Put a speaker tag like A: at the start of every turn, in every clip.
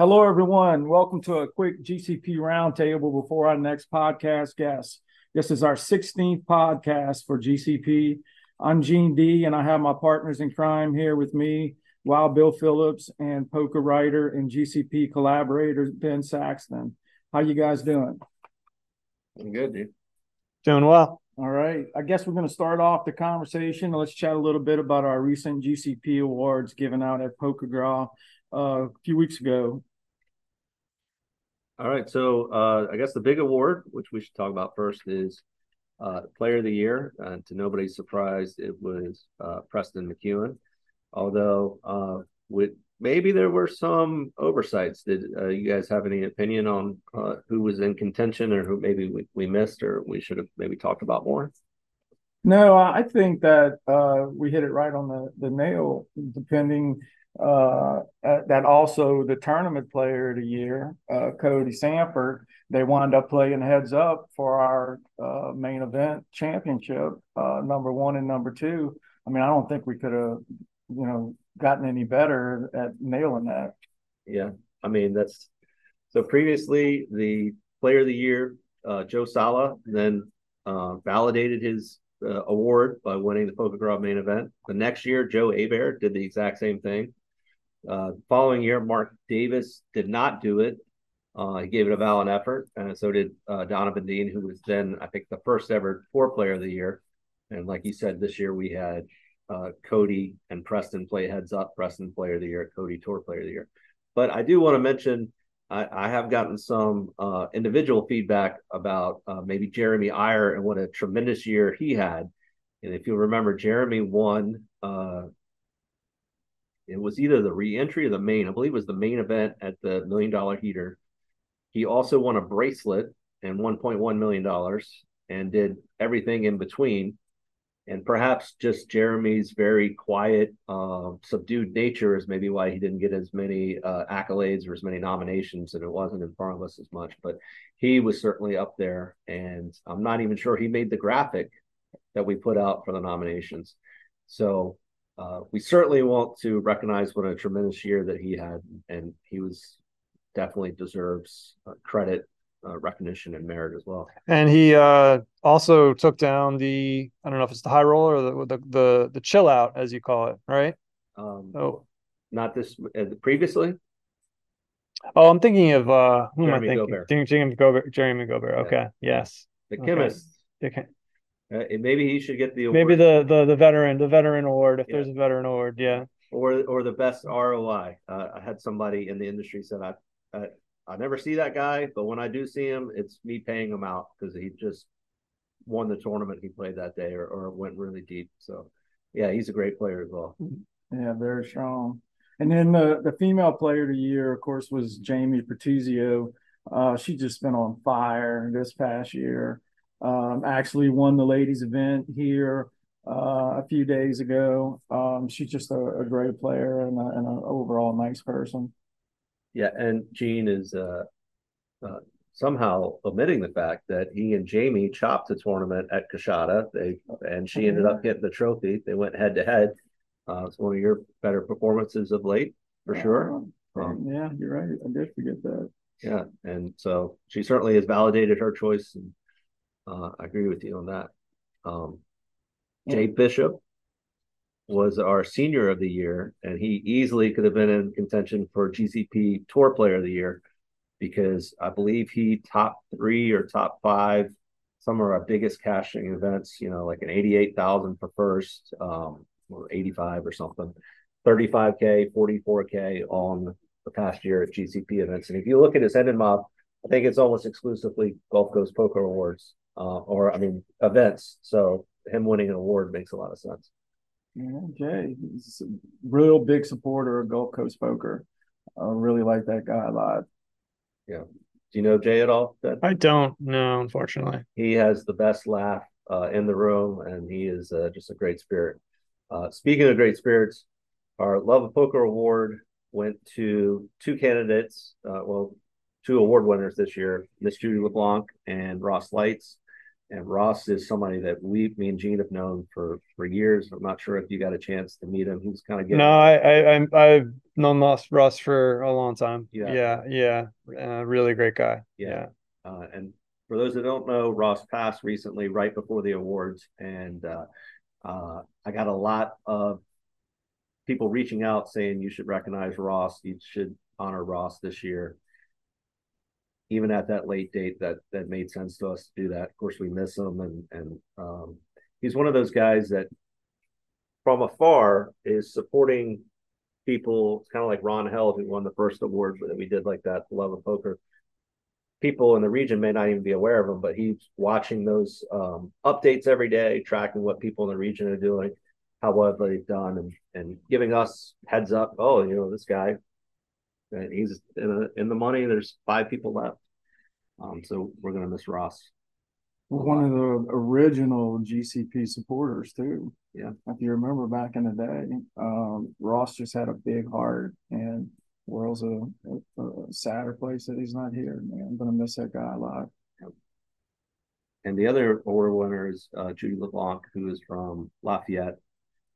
A: Hello, everyone. Welcome to a quick GCP roundtable before our next podcast guest. This is our 16th podcast for GCP. I'm Gene D, and I have my partners in crime here with me, Wild Bill Phillips, and poker writer and GCP collaborator Ben Saxton. How you guys doing?
B: I'm good, dude.
C: Doing well.
A: All right. I guess we're going to start off the conversation. Let's chat a little bit about our recent GCP awards given out at Poker Gras uh, a few weeks ago.
B: All right. So uh, I guess the big award, which we should talk about first, is uh, Player of the Year. And to nobody's surprise, it was uh, Preston McEwen. Although uh, with maybe there were some oversights. Did uh, you guys have any opinion on who was in contention or who maybe we, we missed or we should have maybe talked about more?
A: No, I think that we hit it right on the, the nail, depending uh, that also the tournament player of the year, uh, Cody Sanford, they wound up playing heads up for our uh, main event championship, uh, number one and number two. I mean, I don't think we could have, you know, gotten any better at nailing that.
B: Yeah, I mean that's so. Previously, the player of the year, uh, Joe Sala, then uh, validated his uh, award by winning the Poker PokerGraw main event. The next year, Joe Hebert did the exact same thing. Uh, following year, Mark Davis did not do it. Uh, he gave it a valiant effort, and so did uh, Donovan Dean, who was then, I think, the first ever tour player of the year. And like you said, this year we had uh, Cody and Preston play heads up. Preston player of the year, Cody tour player of the year. But I do want to mention I, I have gotten some uh, individual feedback about uh, maybe Jeremy Iyer and what a tremendous year he had. And if you remember, Jeremy won. It was either the reentry or the main. I believe it was the main event at the Million Dollar Heater. He also won a bracelet and 1.1 million dollars, and did everything in between and perhaps just Jeremy's very quiet, uh, subdued nature is maybe why he didn't get as many uh, accolades or as many nominations, and it wasn't in front of us as much. But he was certainly up there, and I'm not even sure he made the graphic that we put out for the nominations. So uh, we certainly want to recognize what a tremendous year that he had, and he was definitely deserves uh, credit uh, recognition and merit as well.
C: And he uh, also took down the I don't know if it's the high roller or the the the, the chill out as you call it, right?
B: Um, oh, not this uh, previously.
C: Oh, I'm thinking of uh, who
B: Jeremy
C: am I thinking?
B: Gobert.
C: Jeremy Gobert. Jeremy Gobert. Okay, yes.
B: The chemist.
C: Okay.
B: Uh, maybe he should get the award.
C: maybe the the the veteran the veteran award if
B: Yeah.
C: there's a veteran award. Yeah.
B: or or the best ROI. Uh, I had somebody in the industry said I, I I never see that guy, but when I do see him, it's me paying him out because he just won the tournament he played that day or, or went really deep. So yeah, he's a great player as well.
A: Yeah, very strong. And then the the female player of the year, of course, was Jamie Pertuzio. Uh, she just been on fire this past year. Um, actually won the ladies event here uh, a few days ago. Um, she's just a, a great player and, an overall nice person.
B: Yeah, and Gene is uh, uh, somehow omitting the fact that he and Jamie chopped the tournament at Coushatta. They and she ended up getting the trophy. They went head to head. Uh, it's one of your better performances of late, for sure.
A: Um, yeah, you're right. I did forget that.
B: Yeah, and so she certainly has validated her choice, and uh, I agree with you on that. Um, Jay Bishop was our senior of the year, and he easily could have been in contention for GCP Tour Player of the Year because I believe he top three or top five some of our biggest cashing events. You know, like an eighty-eight thousand for first, um, or eighty-five or something, thirty-five k, forty-four k on the past year at GCP events. And if you look at his Hendon Mob, I think it's almost exclusively Gulf Coast Poker Awards, uh, or I mean events. So him winning an award makes a lot of sense.
A: Yeah, Jay, he's a real big supporter of Gulf Coast Poker. I really like that guy a lot.
B: Yeah. Do you know Jay at all? Ben?
C: I don't know, unfortunately.
B: He has the best laugh uh, in the room, and he is uh, just a great spirit. Uh, speaking of great spirits, our Love of Poker Award went to two candidates. Uh, well, two award winners this year: Miss Judy LeBlanc and Ross Lights. And Ross is somebody that we, me and Gene have known for for years. I'm not sure if you got a chance to meet him. He's kind of getting
C: No, I, I, I'm, I've known Ross, Russ for a long time.
B: Yeah.
C: Yeah. Yeah. Uh, really great guy.
B: Yeah. Uh, and for those that don't know, Ross passed recently, right before the awards, and uh, uh, I got a lot of people reaching out saying you should recognize Ross, you should honor Ross this year. Even at that late date, that that made sense to us to do that. Of course, we miss him, and and um, he's one of those guys that, from afar, is supporting people. It's kind of like Ron Held, who won the first award that we did like that, Love of Poker people in the region may not even be aware of him, but he's watching those um, updates every day, tracking what people in the region are doing, how well they've done, and and giving us heads up. Oh, you know this guy, and he's in, a, in the money. There's five people left, um, so we're gonna miss Ross.
A: One of the original GCP supporters too.
B: Yeah.
A: If you remember back in the day, um, Ross just had a big heart and world's a, a, a, sadder place that he's not here, man. I'm gonna miss that guy a lot.
B: And the other award winner is uh, Judy LeBlanc, who is from Lafayette.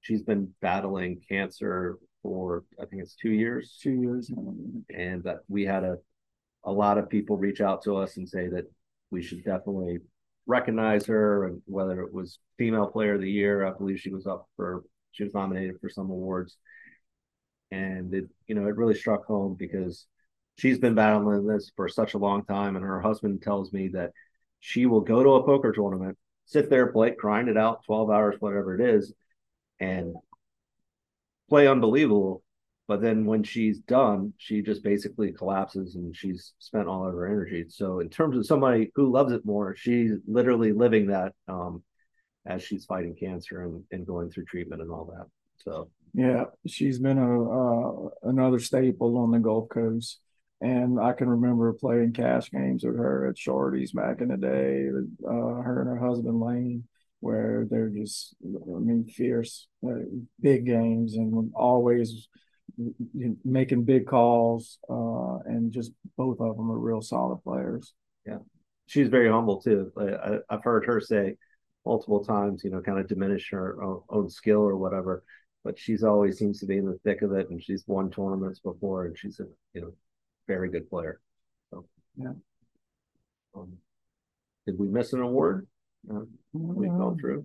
B: She's been battling cancer for I think it's two years.
A: Two years,
B: and that we had a a lot of people reach out to us and say that we should definitely recognize her, and whether it was female player of the year, I believe she was up for she was nominated for some awards and it you know it really struck home because she's been battling this for such a long time and her husband tells me that she will go to a poker tournament sit there play grind it out 12 hours whatever it is and play unbelievable but then when she's done she just basically collapses and she's spent all of her energy. So in terms of somebody who loves it more she's literally living that um, as she's fighting cancer and, and going through treatment and all that. So
A: yeah, she's been a uh, another staple on the Gulf Coast, and I can remember playing cash games with her at Shorty's back in the day. Uh, her and her husband Lane, where they're just, I mean, fierce, uh, big games, and always making big calls. Uh, and just both of them are real solid players.
B: Yeah, she's very humble too. I, I've heard her say multiple times, you know, kind of diminish her own skill or whatever but she's always seems to be in the thick of it, and she's won tournaments before, and she's a you know very good player. So
A: yeah.
B: Um, did we miss an award? Uh, we gone through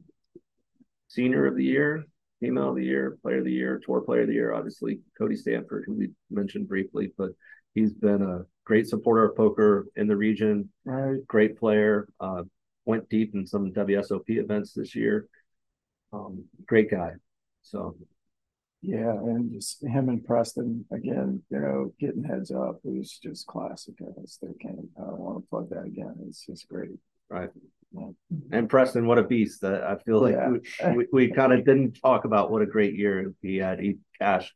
B: senior of the year, female of the year, player of the year, tour player of the year. Obviously, Cody Stanford, who we mentioned briefly, but he's been a great supporter of poker in the region.
A: Right,
B: great player. Uh, went deep in some WSOP events this year. Um, great guy. So
A: yeah, and just him and Preston again, you know, getting heads up was just classic. I can't I don't want to plug that again. It's just great.
B: Right. Yeah. And Preston, what a beast. Uh, I feel like yeah. we, we, we kind of didn't talk about what a great year he had. He cashed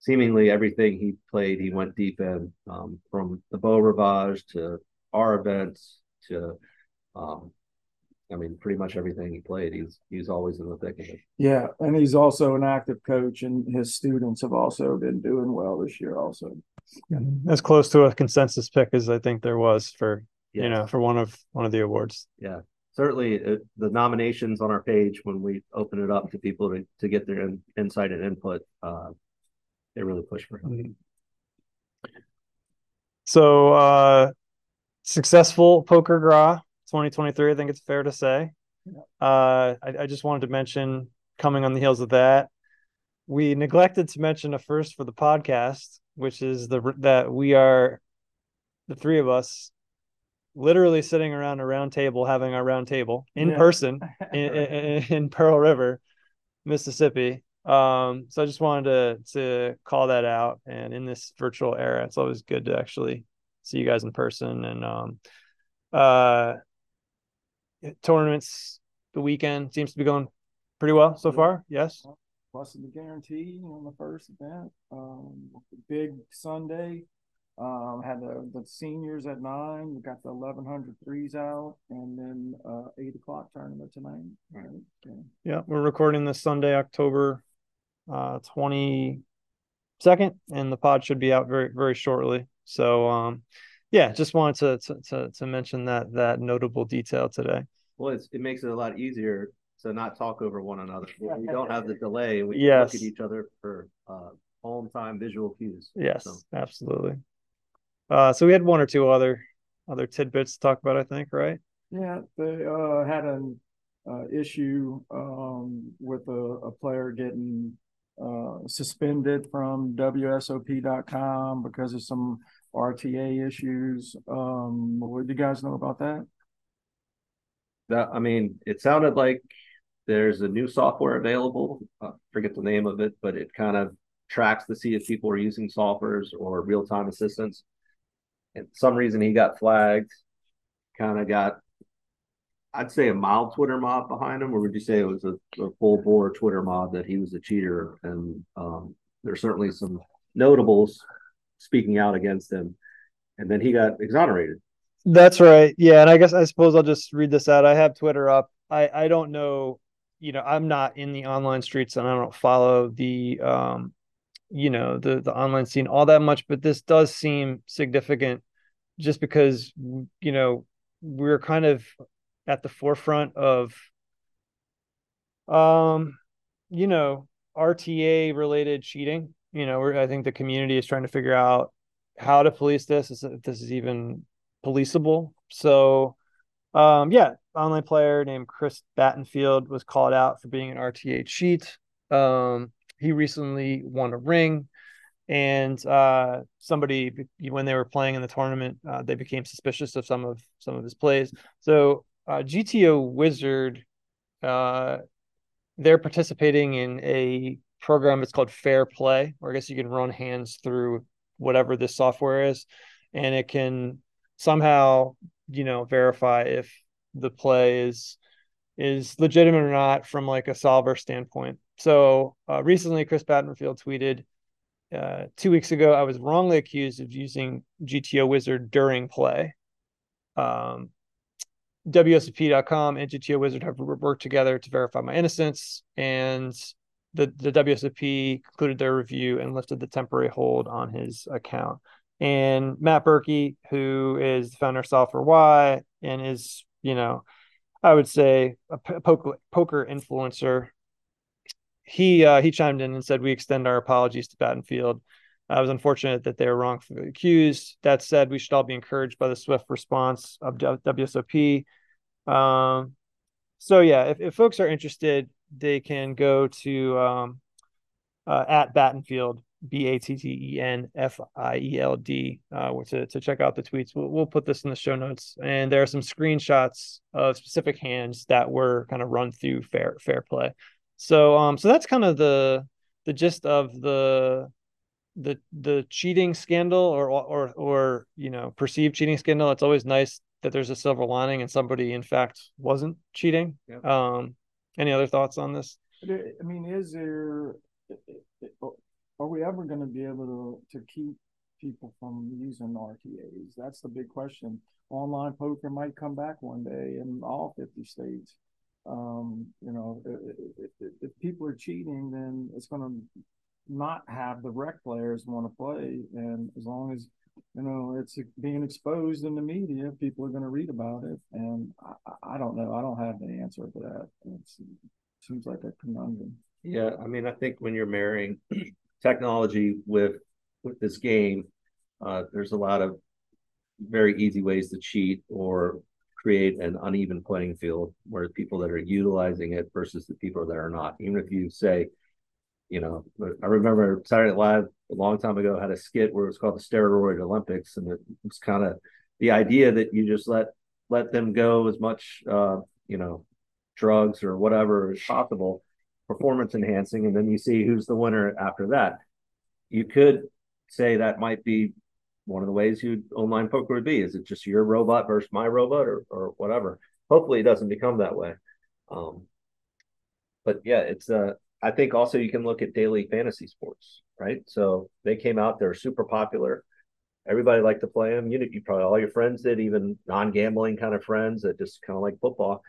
B: seemingly everything he played. He went deep in um, from the Beau Rivage to our events to um, I mean, pretty much everything he played, he's he's always in the thick of it.
A: Yeah, and he's also an active coach, and his students have also been doing well this year. Also,
C: as close to a consensus pick as I think there was for you know for one of one of the awards.
B: Yeah, certainly it, the nominations on our page when we open it up to people to to get their in, insight and input, uh, they really push for him. Mm-hmm.
C: So, uh, successful poker gras 2023. I think it's fair to say. Uh, I, I just wanted to mention, coming on the heels of that, we neglected to mention a first for the podcast, which is the that we are the three of us literally sitting around a round table having our round table in yeah. person in, in, in, Pearl River, Mississippi. Um, so I just wanted to to call that out. And in this virtual era, it's always good to actually see you guys in person. And um, uh, tournaments the weekend seems to be going pretty well so far. Yes.
A: Plus the guarantee on the first event. Um, big Sunday. Um, had the, the seniors at nine. We got the 1100 threes out, and then uh, eight o'clock tournament tonight. Right.
C: Yeah. yeah, we're recording this Sunday, October uh, 22nd, and the pod should be out very very shortly. So, um, yeah, just wanted to, to to to mention that that notable detail today.
B: Well, it's, it makes it a lot easier to not talk over one another. We don't have the delay. and We can
C: Yes.
B: look at each other for uh home time visual cues.
C: Yes,
B: So,
C: absolutely. Uh, so we had one or two other other tidbits to talk about, I think, right?
A: Yeah, they uh had an uh issue um with a, a player getting uh suspended from WSOP.com because of some RTA issues. Um, what do you guys know about that?
B: That, I mean, it sounded like there's a new software available. Uh, forget the name of it, but it kind of tracks to see if people are using softwares or real-time assistance. And some reason he got flagged, kind of got, I'd say a mild Twitter mob behind him, or would you say it was a, a full bore Twitter mob that he was a cheater? And um, there's certainly some notables speaking out against him. And then he got exonerated.
C: That's right. Yeah, and I guess I suppose I'll just read this out. I have Twitter up. I I don't know, you know, I'm not in the online streets and I don't follow the um you know, the the online scene all that much, but this does seem significant just because you know, we're kind of at the forefront of um you know, RTA related cheating. You know, I think the community is trying to figure out how to police this, if this is even policeable. So, um, yeah, online player named Chris Battenfield was called out for being an RTA cheat. Um, he recently won a ring, and uh, somebody when they were playing in the tournament, uh, they became suspicious of some of some of his plays. So, uh, GTO Wizard, uh, they're participating in a program. It's called Fair Play, where I guess you can run hands through whatever this software is, and it can somehow you know verify if the play is is legitimate or not from like a solver standpoint. So uh, recently, Chris Battenfield tweeted uh, two weeks ago, I was wrongly accused of using GTO Wizard during play. Um, WSOP.com and GTO Wizard have worked together to verify my innocence, and the the WSOP concluded their review and lifted the temporary hold on his account. And Matt Berkey, who is the founder of Solve For Why and is, you know, I would say a poker, poker influencer, he uh, he chimed in and said, "We extend our apologies to Battenfield. I was unfortunate that they were wrongfully accused. That said, we should all be encouraged by the swift response of WSOP. Um, so yeah, if, if folks are interested, they can go to um, uh, at Battenfield B A T T E N F I E L D uh, to to check out the tweets. We'll, we'll put this in the show notes, and there are some screenshots of specific hands that were kind of run through fair fair play. So um so that's kind of the the gist of the the the cheating scandal or or or you know perceived cheating scandal. It's always nice that there's a silver lining and somebody in fact wasn't cheating.
B: Yep.
C: Um, any other thoughts on this?
A: I mean, is there, are we ever going to be able to, to keep people from using RTAs? That's the big question. Online poker might come back one day in all 50 states. Um, you know, if, if, people are cheating, then it's going to not have the rec players want to play. And as long as, you know, it's being exposed in the media, people are going to read about it. And I, I don't know. I don't have the answer for that. It's, it seems like a conundrum.
B: Yeah, I mean, I think when you're marrying technology with with this game, uh, there's a lot of very easy ways to cheat or create an uneven playing field where people that are utilizing it versus the people that are not. Even if you say, you know, I remember Saturday Night Live a long time ago had a skit where it was called the Steroid Olympics, and it was kind of the idea that you just let let them go as much, uh, you know, drugs or whatever as possible performance enhancing, and then you see who's the winner after that. You could say that might be one of the ways you online poker would be. Is it just your robot versus my robot or or whatever? Hopefully it doesn't become that way. Um, but yeah, it's uh I think also you can look at daily fantasy sports, right? So they came out, they're super popular. Everybody liked to play them. You, you probably all your friends did, even non-gambling kind of friends that just kind of like football.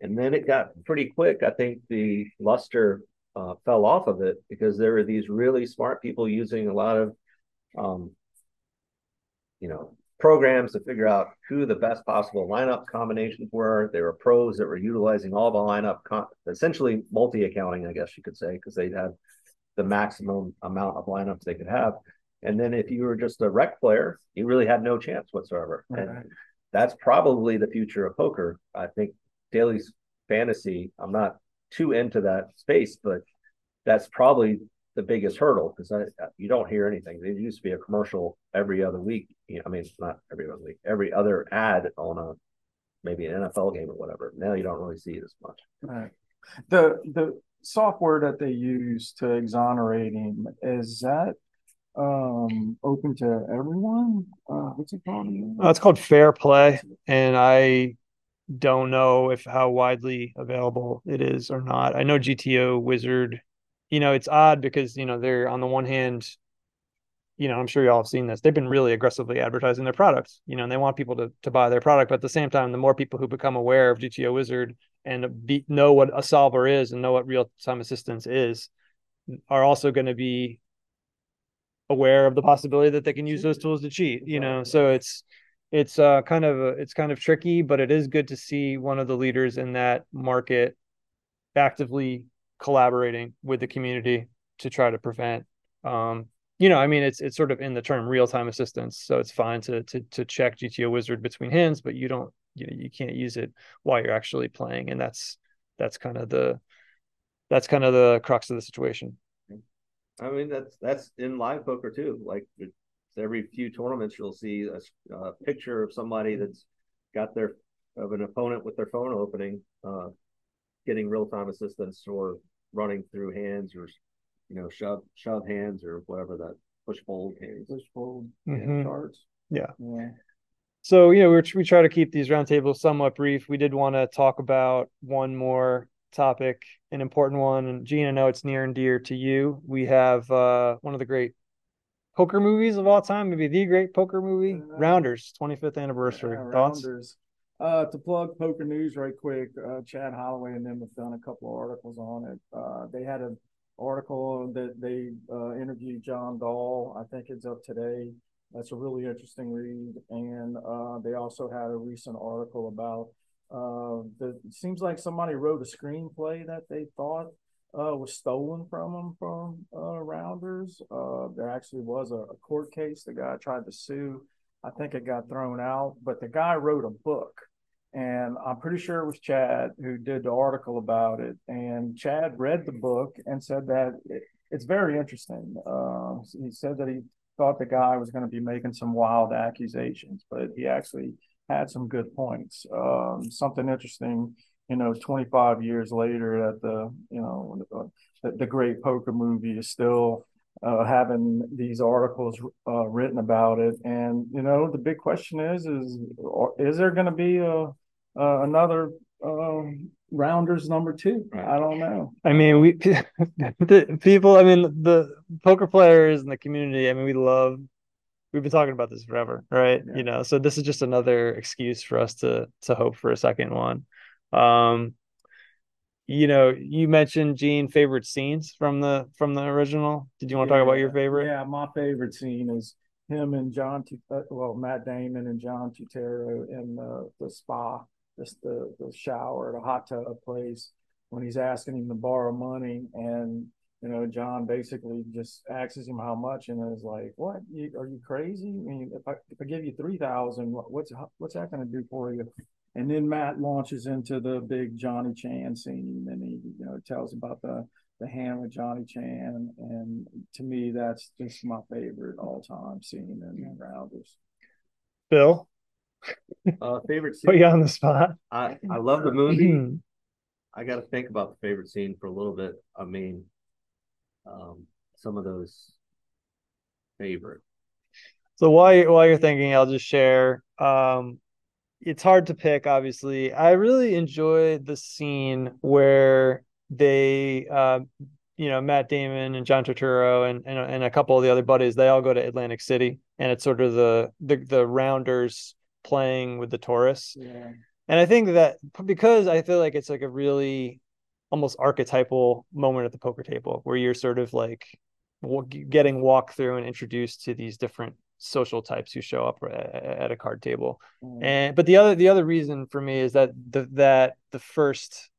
B: And then it got pretty quick. I think the luster uh, fell off of it because there were these really smart people using a lot of, um, you know, programs to figure out who the best possible lineup combinations were. There were pros that were utilizing all the lineup, essentially multi accounting, I guess you could say, because they had the maximum amount of lineups they could have. And then if you were just a rec player, you really had no chance whatsoever. Right. And that's probably the future of poker. I think daily fantasy, I'm not too into that space, but that's probably the biggest hurdle because you don't hear anything. There used to be a commercial every other week. I mean, it's not every other week, every other ad on a maybe an NFL game or whatever. Now you don't really see it as much.
A: Right. The the software that they use to exonerate him is that um open to everyone uh what's it called
C: uh, it's called fair play and i don't know if how widely available it is or not i know gto wizard you know it's odd because you know they're on the one hand you know i'm sure y'all have seen this they've been really aggressively advertising their products you know and they want people to, to buy their product but at the same time the more people who become aware of gto wizard and be, know what a solver is and know what real time assistance is are also going to be aware of the possibility that they can use those tools to cheat you know? So it's it's uh kind of it's kind of tricky but it is good to see one of the leaders in that market actively collaborating with the community to try to prevent um you know i mean it's it's sort of in the term real-time assistance. So it's fine to to to check gto wizard between hands but you don't you know you can't use it while you're actually playing. And that's that's kind of the that's kind of the crux of the situation.
B: I mean that's that's in live poker too. Like every few tournaments you'll see a, a, picture of somebody that's got their of an opponent with their phone opening uh getting real-time assistance or running through hands or you know shove shove hands or whatever that push fold hands
A: push fold mm-hmm. cards
C: yeah. yeah so, you know, we we try to keep these roundtables somewhat brief. We did want to talk about one more topic, an important one. And Gene, I know it's near and dear to you. We have uh, one of the great poker movies of all time, maybe the great poker movie, uh, Rounders, 25th anniversary. Yeah, Thoughts? Rounders.
A: Uh, to plug Poker News right quick, uh, Chad Holloway and them have done a couple of articles on it. Uh, they had an article that they uh, interviewed John Dahl. I think it's up today. That's a really interesting read. And uh, they also had a recent article about uh, the, it seems like somebody wrote a screenplay that they thought was stolen from them from Rounders. There actually was a, a, court case. The guy tried to sue. I think it got thrown out, but the guy wrote a book. And I'm pretty sure it was Chad who did the article about it. And Chad read the book and said that it, it's very interesting. Uh, he said that he thought the guy was going to be making some wild accusations, but he actually had some good points. Um, something interesting, you know, 25 years later, that the you know the, the great poker movie is still uh, having these articles uh, written about it, and you know, the big question is is is there going to be a uh, another um, rounders number two. Right. I don't know.
C: I mean, we the people. I mean, the poker players in the community. I mean, we love. We've been talking about this forever, right? Yeah. You know, so this is just another excuse for us to to hope for a second one. Um, you know, you mentioned Gene favorite scenes from the from the original. Did you want to yeah, talk about your favorite?
A: Yeah, my favorite scene is him and John, uh, well, Matt Damon and John Turturro in the the spa just the, the shower, the hot tub place when he's asking him to borrow money. And, you know, John basically just asks him how much and is like, what, you, are you crazy? I mean, if I, if I give you 3000 what's, what's that going to do for you? And then Matt launches into the big Johnny Chan scene and he, you know, tells about the, the hand with Johnny Chan. And to me, that's just my favorite all time scene in Rounders.
C: Bill?
B: Uh, favorite
C: scene. Put you on the spot.
B: I, I love the movie. I got to think about the favorite scene for a little bit. I mean, um, some of those favorite.
C: So while while you're thinking, I'll just share. Um, it's hard to pick. Obviously, I really enjoy the scene where they, uh, you know, Matt Damon and John Turturro and, and and a couple of the other buddies. They all go to Atlantic City, and it's sort of the the the rounders playing with the Taurus. Yeah. And I think that because I feel like it's like a really almost archetypal moment at the poker table where you're sort of like getting walked through and introduced to these different social types who show up at, a card table.
A: Mm.
C: And but the other the other reason for me is that the that the first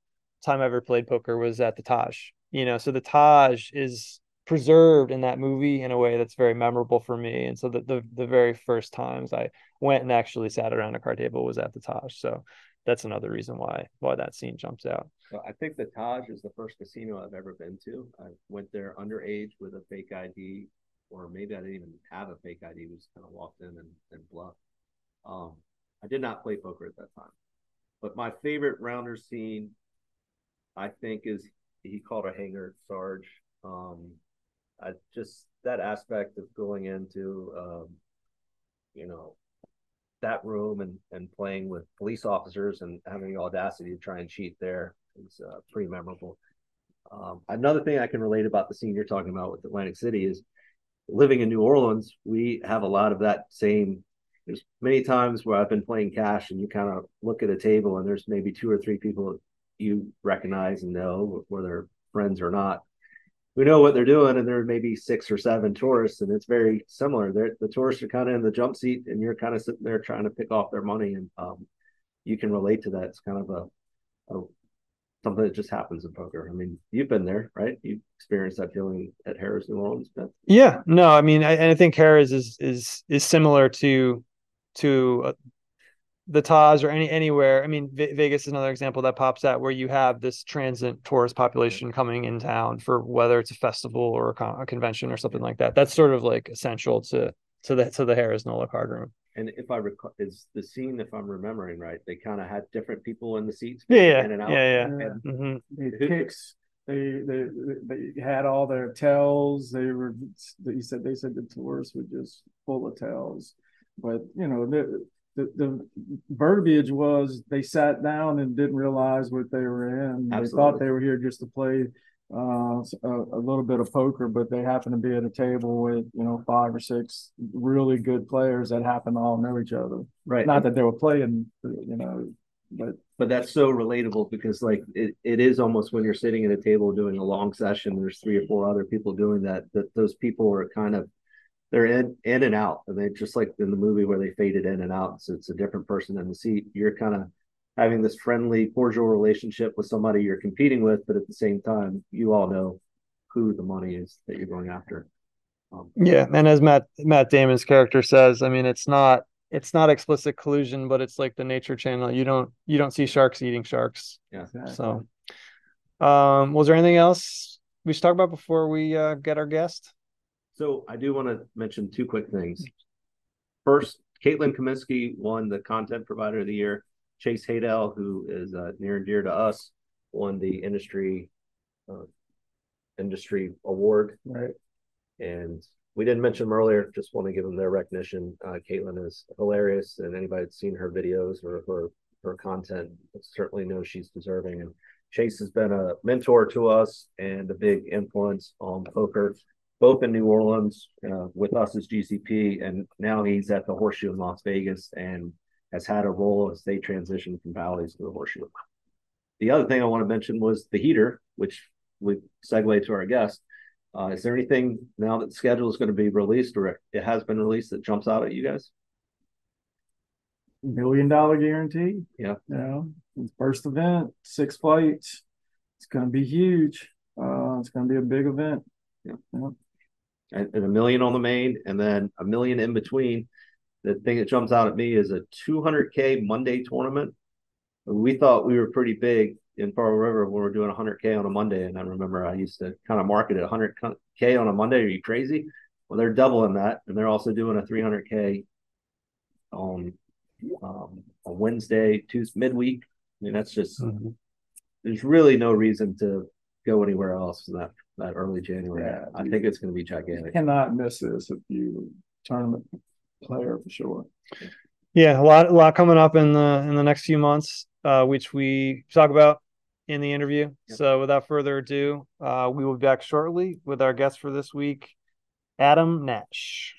C: time I ever played poker was at the Taj. You know, so the Taj is preserved in that movie in a way that's very memorable for me. And so the the, the very first times I went and actually sat around a card table was at the Taj. So that's another reason why why that scene jumps out.
B: So I think the Taj is the first casino I've ever been to. I went there underage with a fake ID, or maybe I didn't even have a fake ID. We just kind of walked in and, and bluffed. Um, I did not play poker at that time, but my favorite rounder scene, I think, is he called a hanger Sarge. Um, I just that aspect of going into, um, you know, that room and and playing with police officers and having the audacity to try and cheat there is uh, pretty memorable. Um, another thing I can relate about the scene you're talking about with Atlantic City is living in New Orleans. We have a lot of that same. There's many times where I've been playing cash and you kind of look at a table and there's maybe two or three people you recognize and know whether friends or not. We know what they're doing, and there may be six or seven tourists, and it's very similar. They're, the tourists are kind of in the jump seat, and you're kind of sitting there trying to pick off their money, and um, you can relate to that. It's kind of a, a something that just happens in poker. I mean, you've been there, right? You've experienced that feeling at Harrah's New Orleans. Beth?
C: Yeah, no, I mean, I, I think Harrah's is is is similar to to uh, the Taj or any anywhere. I mean, v- Vegas is another example that pops out where you have this transient tourist population coming in town for whether it's a festival or a, con- a convention or something like that. That's sort of like essential to to the to the Harrah's Nola card room.
B: And if I recall, is the scene, if I'm remembering right, they kind of had different people in the seats.
C: Yeah, yeah,
B: in and out.
C: yeah, yeah.
A: Yeah.
C: hmm
A: They picks. They, they they had all their tells. They were. He said they said the tourists were just full of tells, but you know the the, the verbiage was they sat down and didn't realize what they were in. They thought they were here just to play uh, a, a little bit of poker, but they happened to be at a table with you know five or six really good players that happen to all know each other.
B: Right.
A: Not that they were playing, you know, but
B: but that's so relatable because like it, it is almost when you're sitting at a table doing a long session there's three or four other people doing that that those people are kind of they're in in and out and they just like in the movie where they faded in and out so it's a different person in the seat you're kind of having this friendly cordial relationship with somebody you're competing with but at the same time you all know who the money is that you're going after um,
C: Yeah, and as Matt Matt Damon's character says, I mean, it's not it's not explicit collusion, but it's like the Nature Channel. You don't you don't see sharks eating sharks.
B: yeah
C: So, um, was there anything else we should talk about before we uh, get our guest?
B: So I do want to mention two quick things. First, Caitlin Kaminsky won the Content Provider of the Year. Chase Haydell, who is uh, near and dear to us, won the industry uh, industry award.
A: right.
B: And we didn't mention them earlier. Just want to give them their recognition. Uh, Caitlin is hilarious, and anybody that's seen her videos or her her content certainly knows she's deserving. And Chase has been a mentor to us and a big influence on poker, both in New Orleans uh, with us as GCP, and now he's at the Horseshoe in Las Vegas and has had a role as they transition from Bally's to the Horseshoe. The other thing I want to mention was the heater, which we segue to our guest. Uh, is there anything now that the schedule is going to be released or it has been released that jumps out at you guys?
A: million dollar guarantee.
B: Yeah.
A: You know, first event, six flights. It's going to be huge. Uh, it's going to be a big event.
B: Yeah.
A: Yeah.
B: And, and a million on the main, and then a million in between. The thing that jumps out at me is a 200k Monday tournament. We thought we were pretty big in Pearl River when we were doing 100k on a Monday, and I remember I used to kind of market it 100k on a Monday. Are you crazy? Well, they're doubling that, and they're also doing a 300k on um, on Wednesday, Tuesday, midweek. I mean, that's just there's really no reason to go anywhere else in that that early January.
A: Yeah,
B: I
A: dude.
B: think it's going to be gigantic.
A: Cannot miss this if you tournament player for sure.
C: Yeah, a lot a lot coming up in the in the next few months, uh, which we talk about in the interview.
B: Yep.
C: So without further ado, uh, we will be back shortly with our guest for this week, Adam Nash.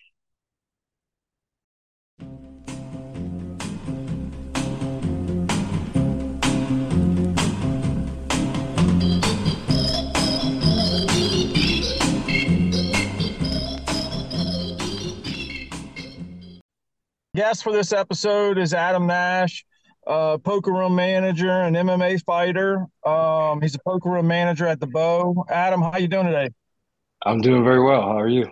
A: Guest for this episode is Adam Nash, uh, poker room manager and MMA fighter. Um, he's a poker room manager at the Beau. Adam, how you doing today?
D: I'm doing very well. How are you?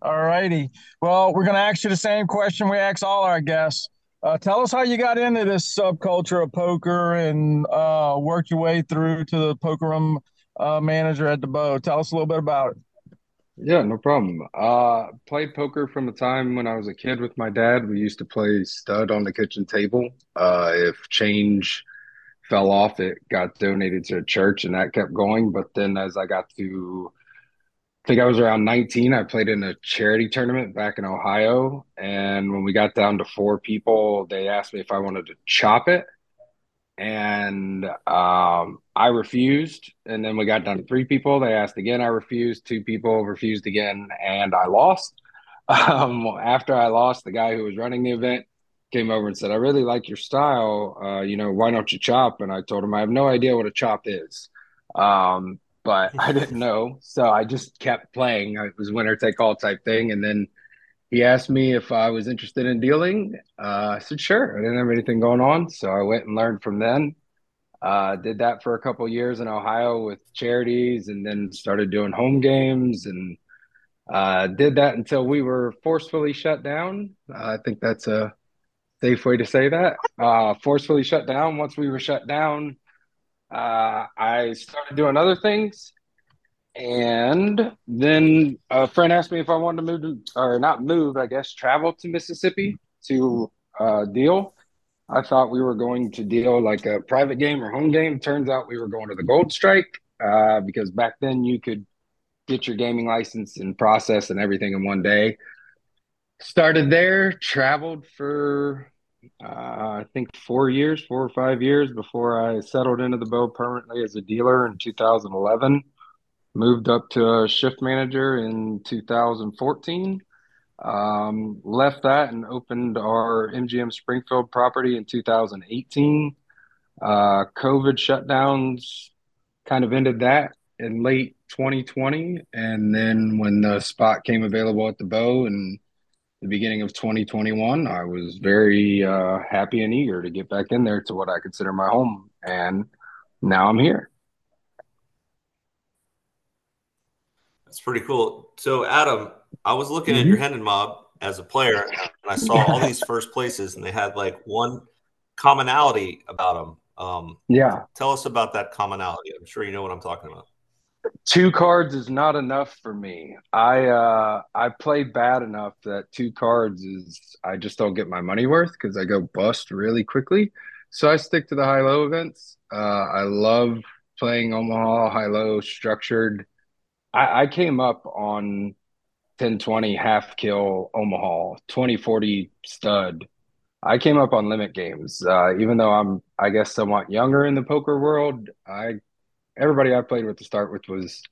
A: All righty. Well, we're going to ask you the same question we ask all our guests. Uh, tell us how you got into this subculture of poker and uh, worked your way through to the poker room uh, manager at the Beau. Tell us a little bit about it.
D: Yeah, no problem. Uh, played poker from the time when I was a kid with my dad. We used to play stud on the kitchen table. Uh, if change fell off, it got donated to a church, and that kept going. But then as I got to I think I was around 19. I played in a charity tournament back in Ohio. And when we got down to four people, they asked me if I wanted to chop it. And um, I refused. And then we got down to three people. They asked again. I refused. Two people refused again. And I lost. Um, after I lost, the guy who was running the event came over and said, I really like your style. Uh, you know, why don't you chop? And I told him, I have no idea what a chop is. Um, but I didn't know. So I just kept playing. It was winner take all type thing. And then he asked me if I was interested in dealing. Uh, I said, sure. I didn't have anything going on. So I went and learned from then. Uh, did that for a couple years in Ohio with charities and then started doing home games and uh, did that until we were forcefully shut down. I think that's a safe way to say that. Uh, forcefully shut down. Once we were shut down, uh, I started doing other things. And then a friend asked me if I wanted to move to, or not move, I guess, travel to Mississippi to uh, deal. I thought we were going to deal like a private game or home game. Turns out we were going to the Gold Strike uh, because back then you could get your gaming license and process and everything in one day. Started there, traveled for uh, I think four years, four or five years before I settled into the Beau permanently as a dealer in 2011. Moved up to shift manager in 2014. Um, left that and opened our MGM Springfield property in 2018. Uh, COVID shutdowns kind of ended that in late 2020. And then when the spot came available at the Beau and the beginning of 2021, I was very uh, happy and eager to get back in there to what I consider my home. And now I'm here.
B: That's pretty cool. So, Adam, I was looking mm-hmm. at your Hendon mob as a player, and I saw all these first places, and they had like one commonality about them. Um,
D: yeah.
B: Tell us about that commonality. I'm sure you know what I'm talking about
D: two cards is not enough for me. I uh I play bad enough that two cards is I just don't get my money worth because I go bust really quickly. So I stick to the high low events. Uh I love playing Omaha high low structured. I, I came up on 1020 half kill Omaha 2040 stud. I came up on limit games. Uh, even though I'm, I guess, somewhat younger in the poker world, I everybody I played with to start with was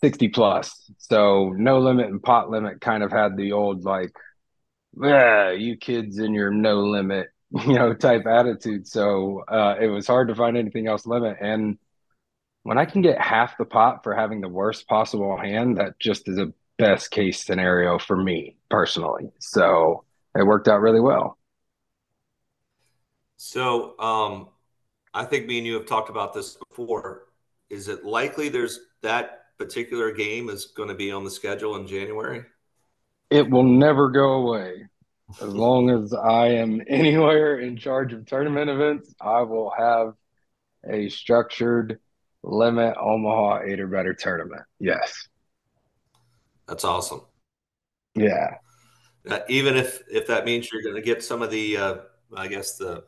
D: 60 plus. So no limit and pot limit kind of had the old like, yeah, you kids in your no limit, you know, type attitude. So uh, it was hard to find anything else limit. And when I can get half the pot for having the worst possible hand, that just is a best case scenario for me personally. So it worked out really well.
B: So um, I think me and you have talked about this before is it likely there's that particular game is going to be on the schedule in January?
D: It will never go away. As long as I am anywhere in charge of tournament events, I will have a structured limit Omaha eight or better tournament. Yes.
B: That's awesome.
D: Yeah.
B: Uh, even if if that means you're going to get some of the, uh, I guess the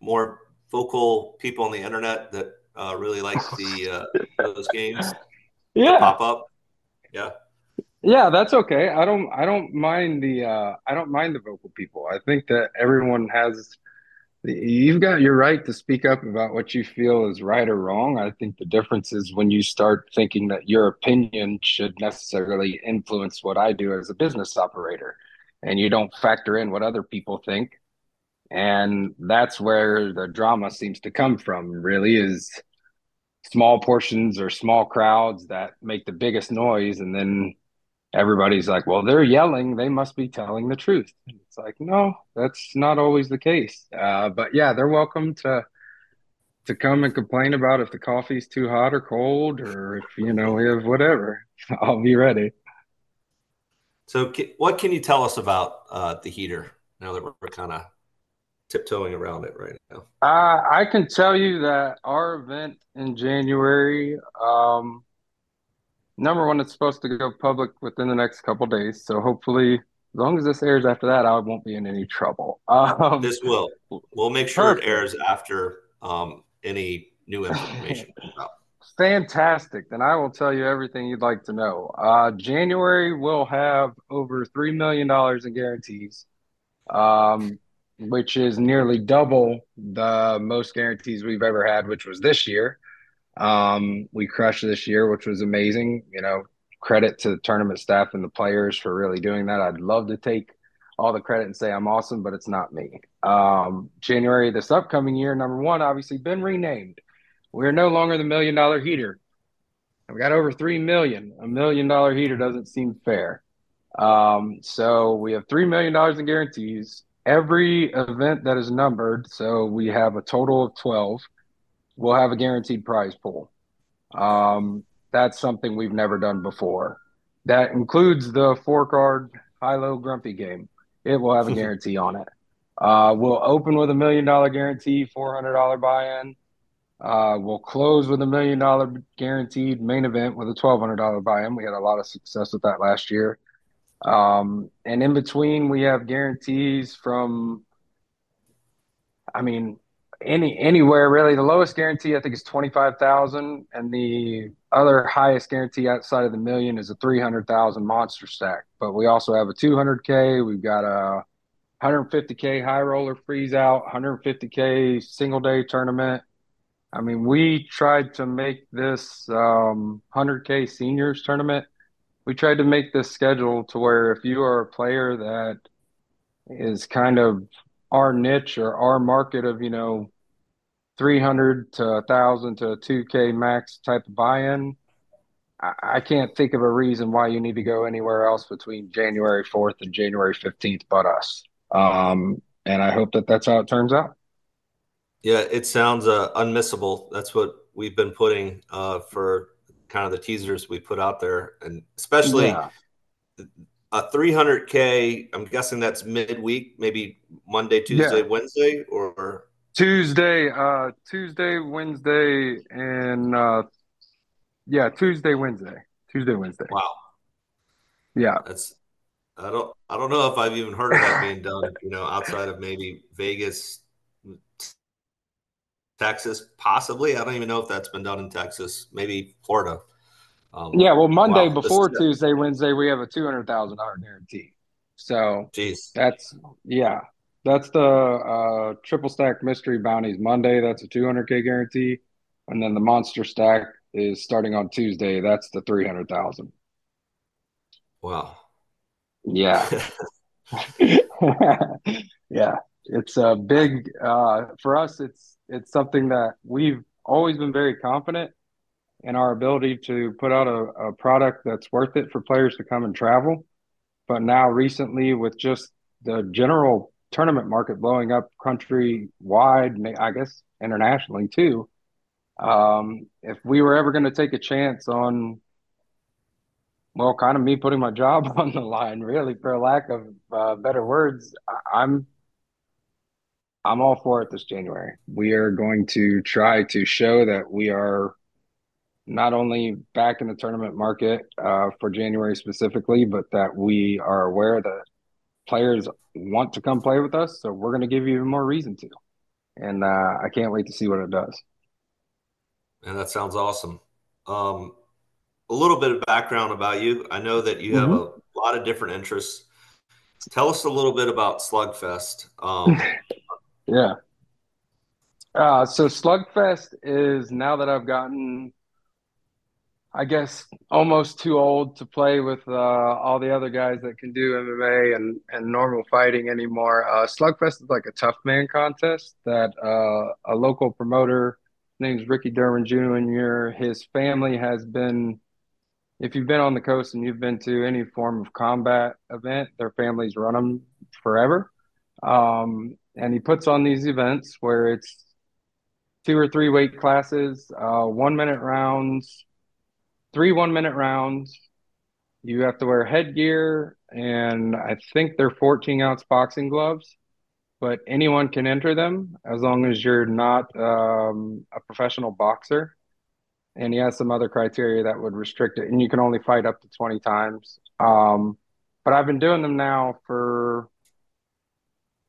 B: more vocal people on the internet that uh, really like the uh, those games.
D: Yeah,
B: pop up. Yeah,
D: yeah, that's okay. I don't I don't mind the uh, I don't mind the vocal people. I think that everyone has. You've got your right to speak up about what you feel is right or wrong. I think the difference is when you start thinking that your opinion should necessarily influence what I do as a business operator, and you don't factor in what other people think and that's where the drama seems to come from really is small portions or small crowds that make the biggest noise and then everybody's like, well, they're yelling, they must be telling the truth. It's like, no, that's not always the case. Uh, but yeah, they're welcome to to come and complain about if the coffee's too hot or cold, or if you know we have whatever. I'll be ready.
B: So, what can you tell us about uh, the heater now that we're, we're kind of tiptoeing around it right now?
D: Uh, I can tell you that our event in January, um, number one, it's supposed to go public within the next couple days. So hopefully, as long as this airs after that, I won't be in any trouble.
B: Um, this will. We'll make sure perfect. it airs after um, any new information.
D: Fantastic. Then I will tell you everything you'd like to know. Uh, January will have over $3 million in guarantees. Um, which is nearly double the most guarantees we've ever had, which was this year. Um, we crushed this year, which was amazing. You know, credit to the tournament staff and the players for really doing that. I'd love to take all the credit and say I'm awesome, but it's not me. Um, January this upcoming year, number one, obviously been renamed. We're no longer the million dollar heater. We got over three million. A million dollar heater doesn't seem fair. Um, so we have three million dollars in guarantees every event that is numbered, so we have a total of 12, we'll have a guaranteed prize pool. Um, that's something we've never done before. That includes the four card high low grumpy game. It will have a guarantee on it. Uh, we'll open with a million dollar guarantee, $400 buy in. Uh, we'll close with a million dollar guaranteed main event with a $1,200 buy in. We had a lot of success with that last year. Um, and in between, we have guarantees from, I mean, any anywhere really. The lowest guarantee I think is twenty five thousand, and the other highest guarantee outside of the million is a three hundred thousand monster stack. But we also have a two hundred k. We've got a 150k high roller freeze out, 150k single day tournament. I mean, we tried to make this um, 100k seniors tournament we tried to make this schedule to where if you are a player that is kind of our niche or our market of you know 300 to 1000 to 2k max type of buy-in I, I can't think of a reason why you need to go anywhere else between january 4th and january 15th but us um, and i hope that that's how it turns out
B: yeah it sounds uh, unmissable that's what we've been putting uh, for kind of the teasers we put out there, and especially yeah. a 300k. I'm guessing that's midweek, maybe Monday, Tuesday, yeah. Wednesday, or
D: Tuesday, uh, Tuesday, Wednesday, and uh, yeah, Tuesday, Wednesday, Tuesday, Wednesday.
B: Wow.
D: Yeah,
B: that's. I don't. I don't know if I've even heard of that being done. You know, outside of maybe Vegas, Texas, possibly. I don't even know if that's been done in Texas. Maybe Florida.
D: Um, yeah, well, Monday wow, before Tuesday, Wednesday, we have a two hundred thousand dollar guarantee. So,
B: Jeez.
D: that's yeah, that's the uh, triple stack mystery bounties. Monday, that's a two hundred k guarantee, and then the monster stack is starting on Tuesday. That's the three hundred thousand.
B: Wow.
D: Yeah. yeah, it's a big uh, for us. It's it's something that we've always been very confident in our ability to put out a, a product that's worth it for players to come and travel. But now, recently, with just the general tournament market blowing up country wide, I guess internationally too, um, if we were ever going to take a chance on, well, kind of me putting my job on the line, really, for lack of uh, better words, I'm I'm all for it this January. We are going to try to show that we are not only back in the tournament market uh, for January specifically, but that we are aware that players want to come play with us. So we're going to give you even more reason to. And uh, I can't wait to see what it does.
B: And that sounds awesome. Um, a little bit of background about you. I know that you have mm-hmm. a lot of different interests. Tell us a little bit about Slugfest. Um,
D: Yeah. Uh, so Slugfest is now that I've gotten, I guess, almost too old to play with uh, all the other guys that can do MMA and, and normal fighting anymore. Uh, Slugfest is like a tough man contest that uh, a local promoter named Ricky Derwin Jr. His family has been if you've been on the coast and you've been to any form of combat event, their families run them forever. Um, and he puts on these events where it's two or three weight classes, uh, one minute rounds, three one minute rounds. You have to wear headgear, and I think they're 14 ounce boxing gloves, but anyone can enter them as long as you're not um, a professional boxer. And he has some other criteria that would restrict it, and you can only fight up to 20 times. Um, but I've been doing them now for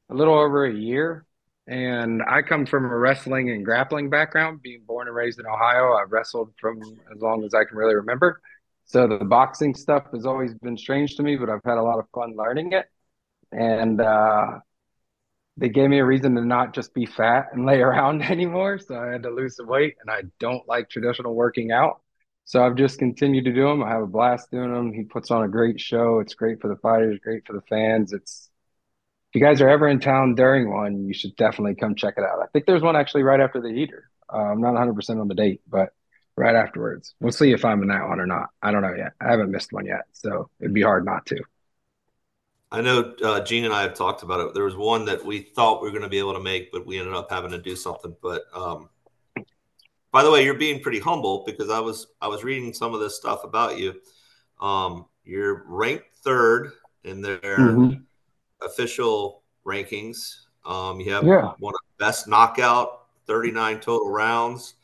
D: a little over a year. And I come from a wrestling and grappling background, being born and raised in Ohio. I've wrestled from as long as I can really remember. So the boxing stuff has always been strange to me, but I've had a lot of fun learning it. And uh, they gave me a reason to not just be fat and lay around anymore. So I had to lose some weight, and I don't like traditional working out. So I've just continued to do them. I have a blast doing them. He puts on a great show. It's great for the fighters, great for the fans. It's if you guys are ever in town during one, you should definitely come check it out. I think there's one actually right after the heater. Uh, I'm not 100% on the date, but right afterwards. We'll see if I'm in that one or not. I don't know yet. I haven't missed one yet, so it'd be hard not to.
B: I know uh, Gene and I have talked about it. There was one that we thought we were going to be able to make, but we ended up having to do something. But um, by the way, you're being pretty humble because I was I was reading some of this stuff about you. Um, you're ranked third in their mm-hmm. Official rankings. Um, you have yeah. one of the best knockout, 39 total rounds.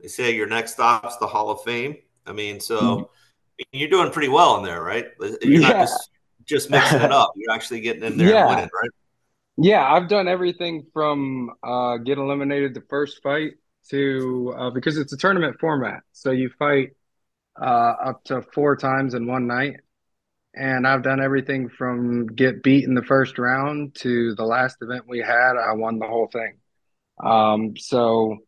B: They say your next stop's the Hall of Fame. I mean, so mm-hmm. you're doing pretty well in there, right? You're
D: yeah.
B: not just just mixing it up. You're actually getting in there yeah. and winning, right?
D: Yeah, I've done everything from uh, get eliminated the first fight to uh, because it's a tournament format, so you fight uh, up to four times in one night. And I've done everything from get beat in the first round to the last event we had. I won the whole thing. Um, so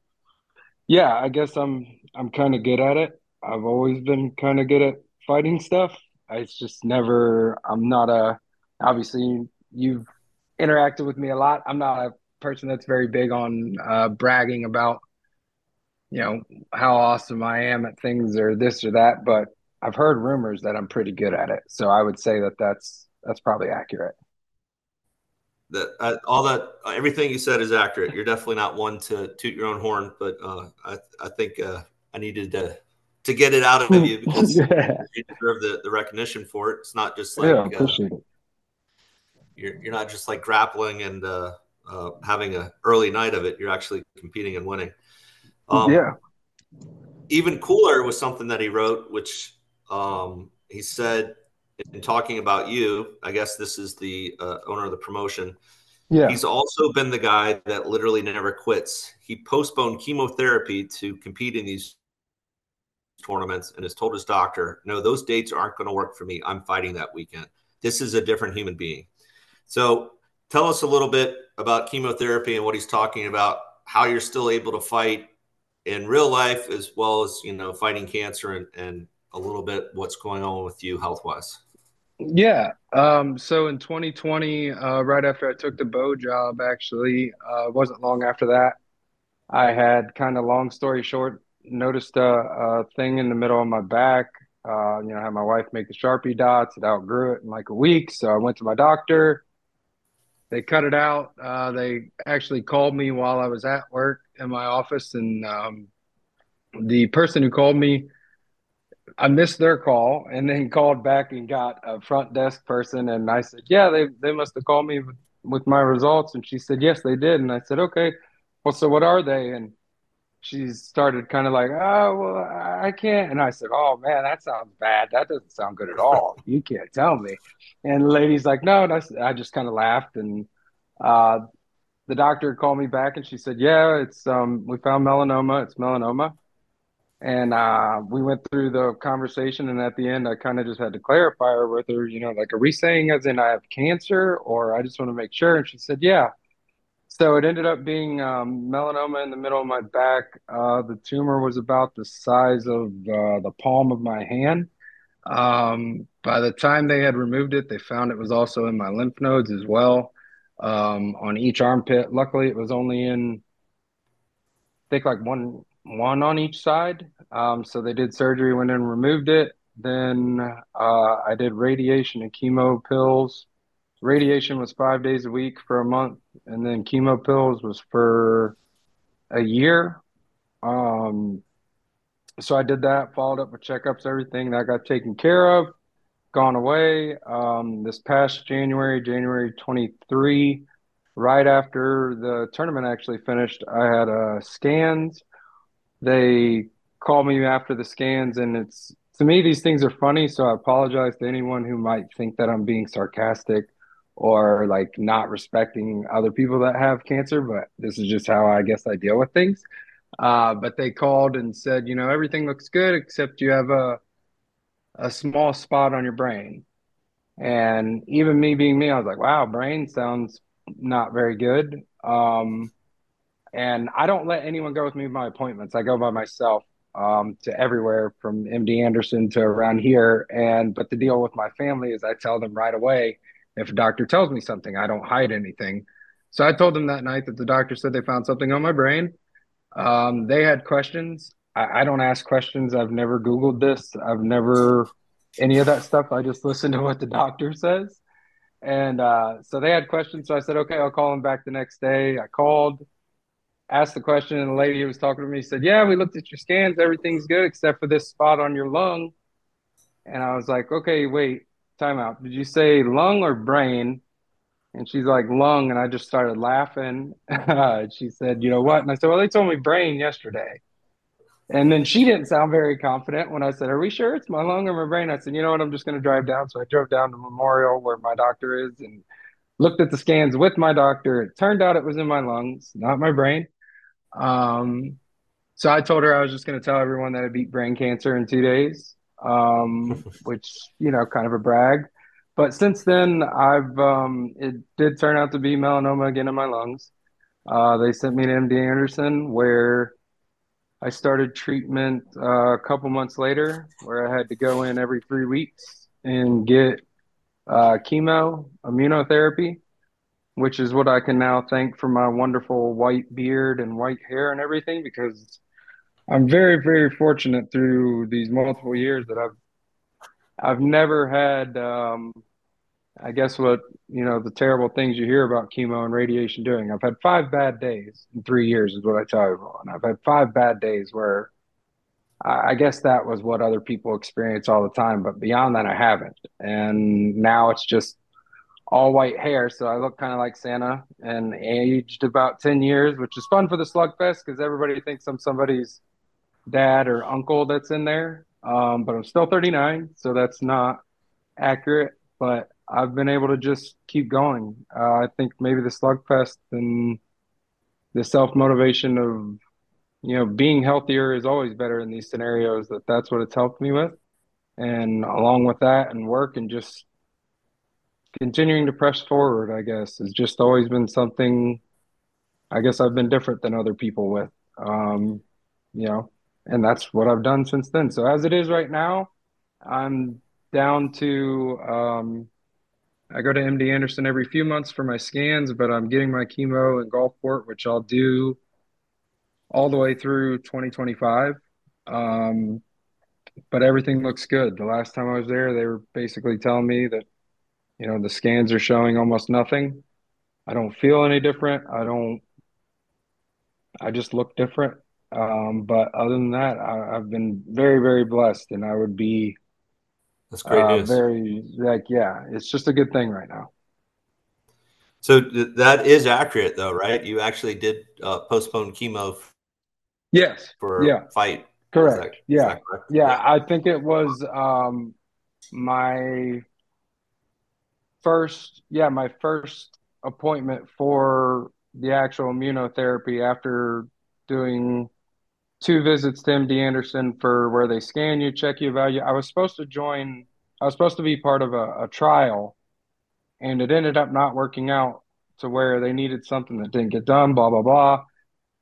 D: yeah, I guess I'm I'm kind of good at it. I've always been kind of good at fighting stuff. It's just never. I'm not a. Obviously, you've interacted with me a lot. I'm not a person that's very big on uh, bragging about, you know, how awesome I am at things or this or that. But I've heard rumors that I'm pretty good at it. So I would say that that's that's probably accurate
B: that uh, all that uh, everything you said is accurate. You're definitely not one to toot your own horn, but uh, I I think uh, I needed to to get it out of you because yeah. you deserve the, the recognition for it. It's not just like yeah, uh, appreciate it. You're you're not just like grappling and uh, having an early night of it. You're actually competing and winning.
D: Um, yeah.
B: Even cooler was something that he wrote, which um, he said in talking about you, I guess this is the uh, owner of the promotion. Yeah. He's also been the guy that literally never quits. He postponed chemotherapy to compete in these tournaments and has told his doctor, no, those dates aren't going to work for me. I'm fighting that weekend. This is a different human being. So tell us a little bit about chemotherapy and what he's talking about, how you're still able to fight in real life as well as, you know, fighting cancer and, and a little bit what's going on with you health wise.
D: Yeah. Um, so in 2020, uh, right after I took the Beau job, actually, uh, wasn't long after that, I had kind of long story short, noticed a, a, thing in the middle of my back. Uh, you know, I had my wife make the Sharpie dots. It outgrew it in like a week. So I went to my doctor. They cut it out. Uh, they actually called me while I was at work in my office. And um, the person who called me, I missed their call and then called back and got a front desk person. And I said, Yeah, they, they must have called me with, my results. And she said, Yes, they did. And I said, Okay, well, so what are they? And she started kind of like, Oh, well, I can't. And I said, Oh, man, that sounds bad. That doesn't sound good at all. You can't tell me. And the lady's like, No. And I, I just kind of laughed. And uh, the doctor called me back and she said, Yeah, it's, um, we found melanoma. It's melanoma and uh, we went through the conversation, and at the end, I kind of just had to clarify with her, you know, like, are we saying as in I have cancer, or I just want to make sure? And she said, yeah. So it ended up being um, melanoma in the middle of my back. Uh, the tumor was about the size of uh, the palm of my hand. Um, by the time they had removed it, they found it was also in my lymph nodes as well um, on each armpit. Luckily, it was only in, I think, like one one on each side. Um, so they did surgery, went in and removed it. Then uh, I did radiation and chemo pills. Radiation was five days a week for a month, and then chemo pills was for a year. Um, so I did that, followed up with checkups, everything that got taken care of, gone away. Um, this past January, January 23, right after the tournament actually finished, I had uh, scans. They called me after the scans, and it's to me, these things are funny. So I apologize to anyone who might think that I'm being sarcastic or like not respecting other people that have cancer, but this is just how I guess I deal with things. Uh, but they called and said, you know, everything looks good except you have a a small spot on your brain. And even me being me, I was like, wow, brain sounds not very good. Um, and I don't let anyone go with me to my appointments. I go by myself um, to everywhere from MD Anderson to around here. And but the deal with my family is I tell them right away if a doctor tells me something, I don't hide anything. So I told them that night that the doctor said they found something on my brain. Um, they had questions. I, I don't ask questions. I've never Googled this. I've never any of that stuff. I just listen to what the doctor says. And uh, so they had questions. So I said, okay, I'll call them back the next day. I called, asked the question, and the lady who was talking to me said, yeah, we looked at your scans. Everything's good except for this spot on your lung. And I was like, okay, wait, time out. Did you say lung or brain? And she's like, lung. And I just started laughing. she said, you know what? And I said, well, they told me brain yesterday. And then she didn't sound very confident when I said, Are we sure it's my lung or my brain? I said, You know what? I'm just going to drive down. So I drove down to Memorial where my doctor is and looked at the scans with my doctor. It turned out it was in my lungs, not my brain. Um, so I told her I was just going to tell everyone that I beat brain cancer in two days, um, which, you know, kind of a brag. But since then, I've um, it did turn out to be melanoma again in my lungs. Uh, they sent me to MD Anderson where I started treatment uh, a couple months later, where I had to go in every three weeks and get uh, chemo, immunotherapy, which is what I can now thank for my wonderful white beard and white hair and everything, because I'm very, very fortunate through these multiple years that I've I've never had um, I guess what you know the terrible things you hear about chemo and radiation doing. I've had five bad days in three years, is what I tell everyone. I've had five bad days where I guess that was what other people experience all the time, but beyond that, I haven't. And now it's just all white hair, so I look kind of like Santa and aged about ten years, which is fun for the Slugfest because everybody thinks I'm somebody's dad or uncle that's in there. Um, but I'm still 39, so that's not accurate. But I've been able to just keep going. Uh, I think maybe the slugfest and the self motivation of you know being healthier is always better in these scenarios. That that's what it's helped me with, and along with that and work and just continuing to press forward. I guess has just always been something. I guess I've been different than other people with, um, you know, and that's what I've done since then. So as it is right now, I'm down to um, I go to MD Anderson every few months for my scans, but I'm getting my chemo in Gulfport, which I'll do all the way through 2025. Um, but everything looks good. The last time I was there, they were basically telling me that, you know, the scans are showing almost nothing. I don't feel any different. I don't, I just look different. Um, but other than that, I, I've been very, very blessed, and I would be
E: that's great uh.
D: Very like yeah, it's just a good thing right now.
E: So th- that is accurate though, right? You actually did uh, postpone chemo. F-
D: yes.
E: For
D: yeah.
E: fight.
D: Correct. That, yeah. Correct? yeah. Yeah. I think it was um, my first. Yeah, my first appointment for the actual immunotherapy after doing two visits to MD Anderson for where they scan you, check you, value. I was supposed to join. I was supposed to be part of a, a trial, and it ended up not working out to where they needed something that didn't get done. Blah blah blah.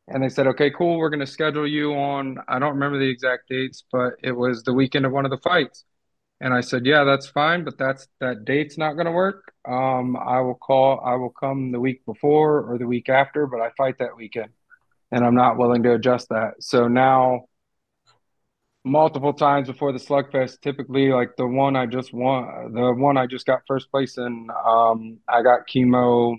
D: And they said, okay, cool. We're going to schedule you on. I don't remember the exact dates, but it was the weekend of one of the fights. And I said, yeah, that's fine, but that's that date's not going to work. Um, I will call. I will come the week before or the week after, but I fight that weekend and I'm not willing to adjust that. So now multiple times before the slugfest typically like the one i just won the one i just got first place in um i got chemo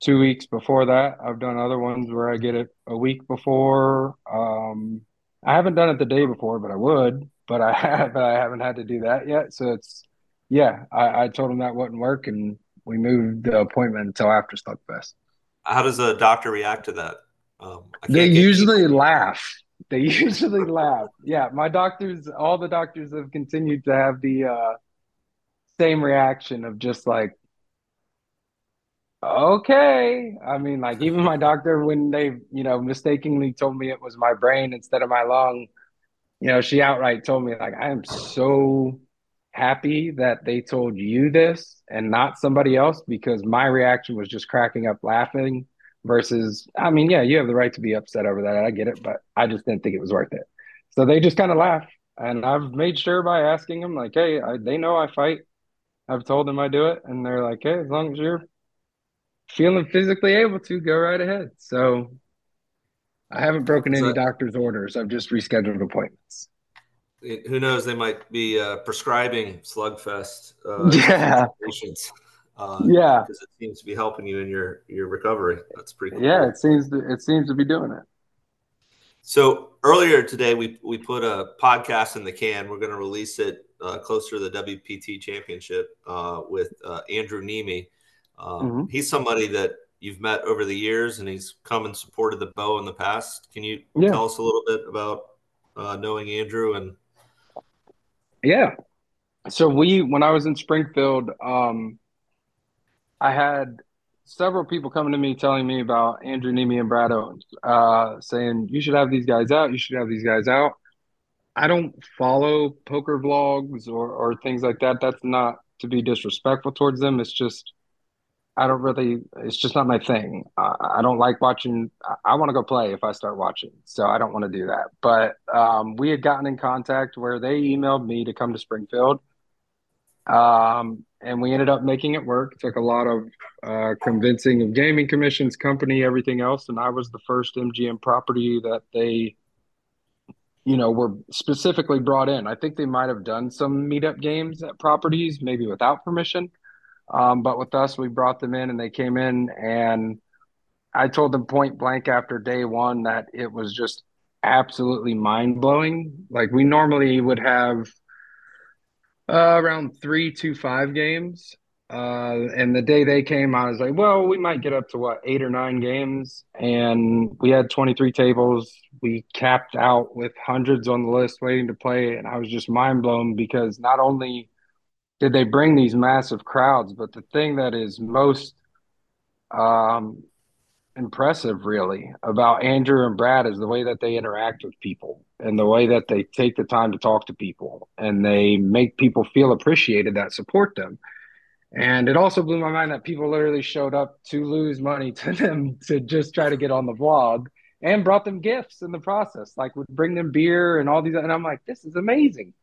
D: two weeks before that i've done other ones where i get it a week before um i haven't done it the day before but i would but i have but i haven't had to do that yet. So it's yeah i, I told him that wouldn't work and we moved the appointment until after slugfest
E: How does a doctor react to that? Um, I
D: they usually laugh. They usually laugh. Yeah my doctors all the doctors have continued to have the uh same reaction of just like okay. I mean like even my doctor when they you know mistakenly told me it was my brain instead of my lung you know she outright told me like i am so happy that they told you this and not somebody else because my reaction was just cracking up laughing versus i mean yeah you have the right to be upset over that. I get it but i just didn't think it was worth it. So they just kind of laugh. And i've made sure by asking them like hey I, they know i fight. I've told them i do it. And they're like hey as long as you're feeling physically able to go right ahead. So i haven't broken any
E: So-
D: doctor's orders i've just rescheduled appointments
E: it- who knows? They might be uh, prescribing Slugfest. Uh,
D: Yeah.
E: patients. Uh,
D: yeah
E: because it seems to be helping you in your your recovery. That's pretty cool.
D: yeah it seems to, it seems to be doing it
E: So earlier today, we we put a podcast in the can. We're going to release it uh, closer to the WPT Championship uh, with uh, Andrew Neeme. Uh,
D: Mhm.
E: He's somebody that you've met over the years, and he's come and supported the Beau in the past. Can you
D: Yeah.
E: tell us a little bit about uh, knowing Andrew and
D: Yeah. So we, when I was in Springfield, um, I had several people coming to me telling me about Andrew Neeme and Brad Owens, uh, saying you should have these guys out. You should have these guys out. I don't follow poker vlogs or or things like that. That's not to be disrespectful towards them. It's just I don't really. It's just not my thing. I, don't like watching. I, I want to go play if I start watching, so I don't want to do that. But um, we had gotten in contact where they emailed me to come to Springfield, um, and we ended up making it work. It took a lot of uh, convincing of gaming commissions, company, everything else, and I was the first MGM property that they, you know, were specifically brought in. I think they might have done some meetup games at properties, maybe without permission. Um, but with us, we brought them in and they came in and I told them point blank after day one that it was just absolutely mind blowing. Like we normally would have uh, around three to five games. Uh, and the day they came, I was like, well, we might get up to what, eight or nine games. And we had 23 tables. We capped out with hundreds on the list waiting to play. And I was just mind blown because not only did they bring these massive crowds, but the thing that is most um, impressive, really, about Andrew and Brad is the way that they interact with people and the way that they take the time to talk to people and they make people feel appreciated that support them. And it also blew my mind that people literally showed up to lose money to them to just try to get on the vlog and brought them gifts in the process, like would bring them beer and all these. And I'm like, this is amazing.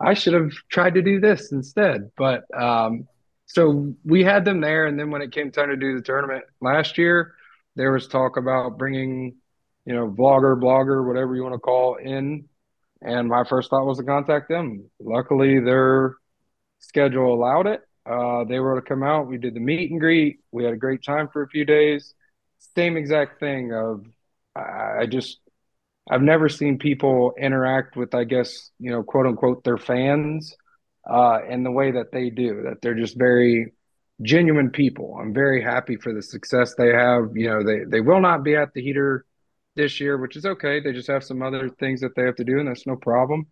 D: I should have tried to do this instead. But um, so we had them there. And then when it came time to do the tournament last year, there was talk about bringing, you know, vlogger, blogger, whatever you want to call in. And my first thought was to contact them. Luckily, their schedule allowed it. Uh, they were to come out. We did the meet and greet. We had a great time for a few days. Same exact thing of I I just I've never seen people interact with, I guess, you know, quote unquote, their fans uh, in the way that they do, that they're just very genuine people. I'm very happy for the success they have. You know, they, they will not be at the heater this year, which is okay. They just have some other things that they have to do, and that's no problem.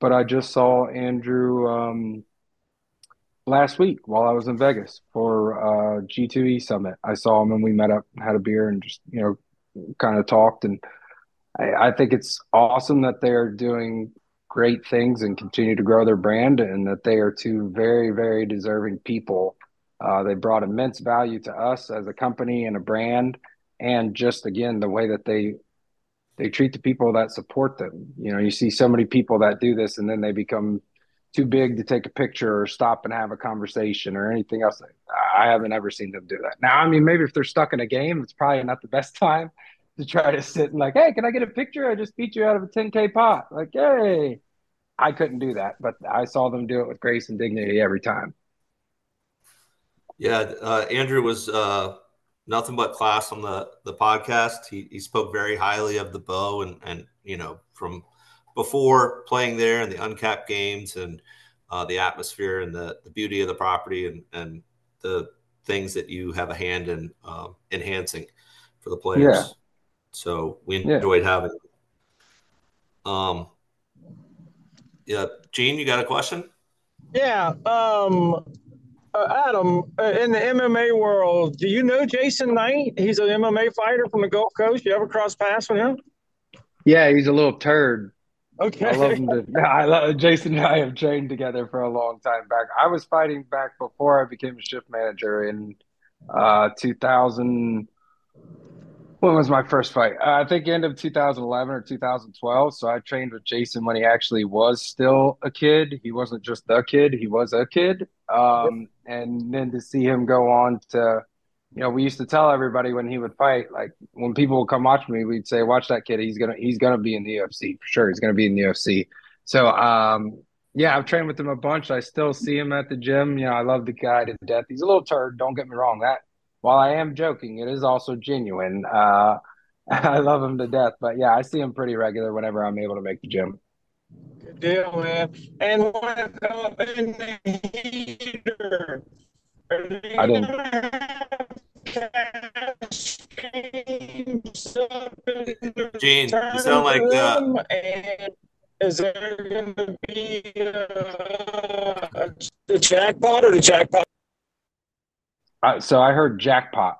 D: But I just saw Andrew um, last week while I was in Vegas for uh, G2E Summit. I saw him and we met up, had a beer, and just, you know, kind of talked. And I, I think it's awesome that they're doing great things and continue to grow their brand and that they are two very, very deserving people. Uh, they brought immense value to us as a company and a brand. And just again, the way that they they treat the people that support them. You know, you see so many people that do this and then they become too big to take a picture or stop and have a conversation or anything else. I haven't ever seen them do that. Now, I mean, maybe if they're stuck in a game, it's probably not the best time to try to sit and like, hey, can I get a picture? I just beat you out of a 10K pot. Like, hey. I couldn't do that, but I saw them do it with grace and dignity every time.
B: Yeah, uh, Andrew was uh, nothing but class on the the podcast. He he spoke very highly of the Beau and and you know from before playing there and the uncapped games and uh, the atmosphere and the the beauty of the property and and the things that you have a hand in um, enhancing for the players. Yeah. So we enjoyed yeah. having. Um. Yeah, Gene, you got a question?
A: Yeah. Um. Uh, Adam, uh, in the MMA world, do you know Jason Knight? He's an MMA fighter from the Gulf Coast. You ever cross paths with him?
D: Yeah, he's a little turd.
A: Okay.
D: I love him. To, I love Jason and I have trained together for a long time back. I was fighting back before I became a shift manager in uh, 2000 when was my first fight? Uh, I think end of 2011 or 2012. So I trained with Jason when he actually was still a kid. He wasn't just the kid; he was a kid. Um, and then to see him go on to, you know, we used to tell everybody when he would fight, like when people would come watch me, we'd say, "Watch that kid. He's gonna he's gonna be in the UFC for sure. He's gonna be in the UFC." So um, yeah, I've trained with him a bunch. I still see him at the gym. You know, I love the guy to death. He's a little turd. Don't get me wrong. That while I am joking, it is also genuine. Uh, I love him to death, but yeah, I see him pretty regular whenever I'm able to make the gym.
A: Good deal, man. And what uh, in the heater?
D: I didn't.
B: Gene, you sound like
A: and is there going to be uh, a, a jackpot or the jackpot
D: uh, so I heard jackpot.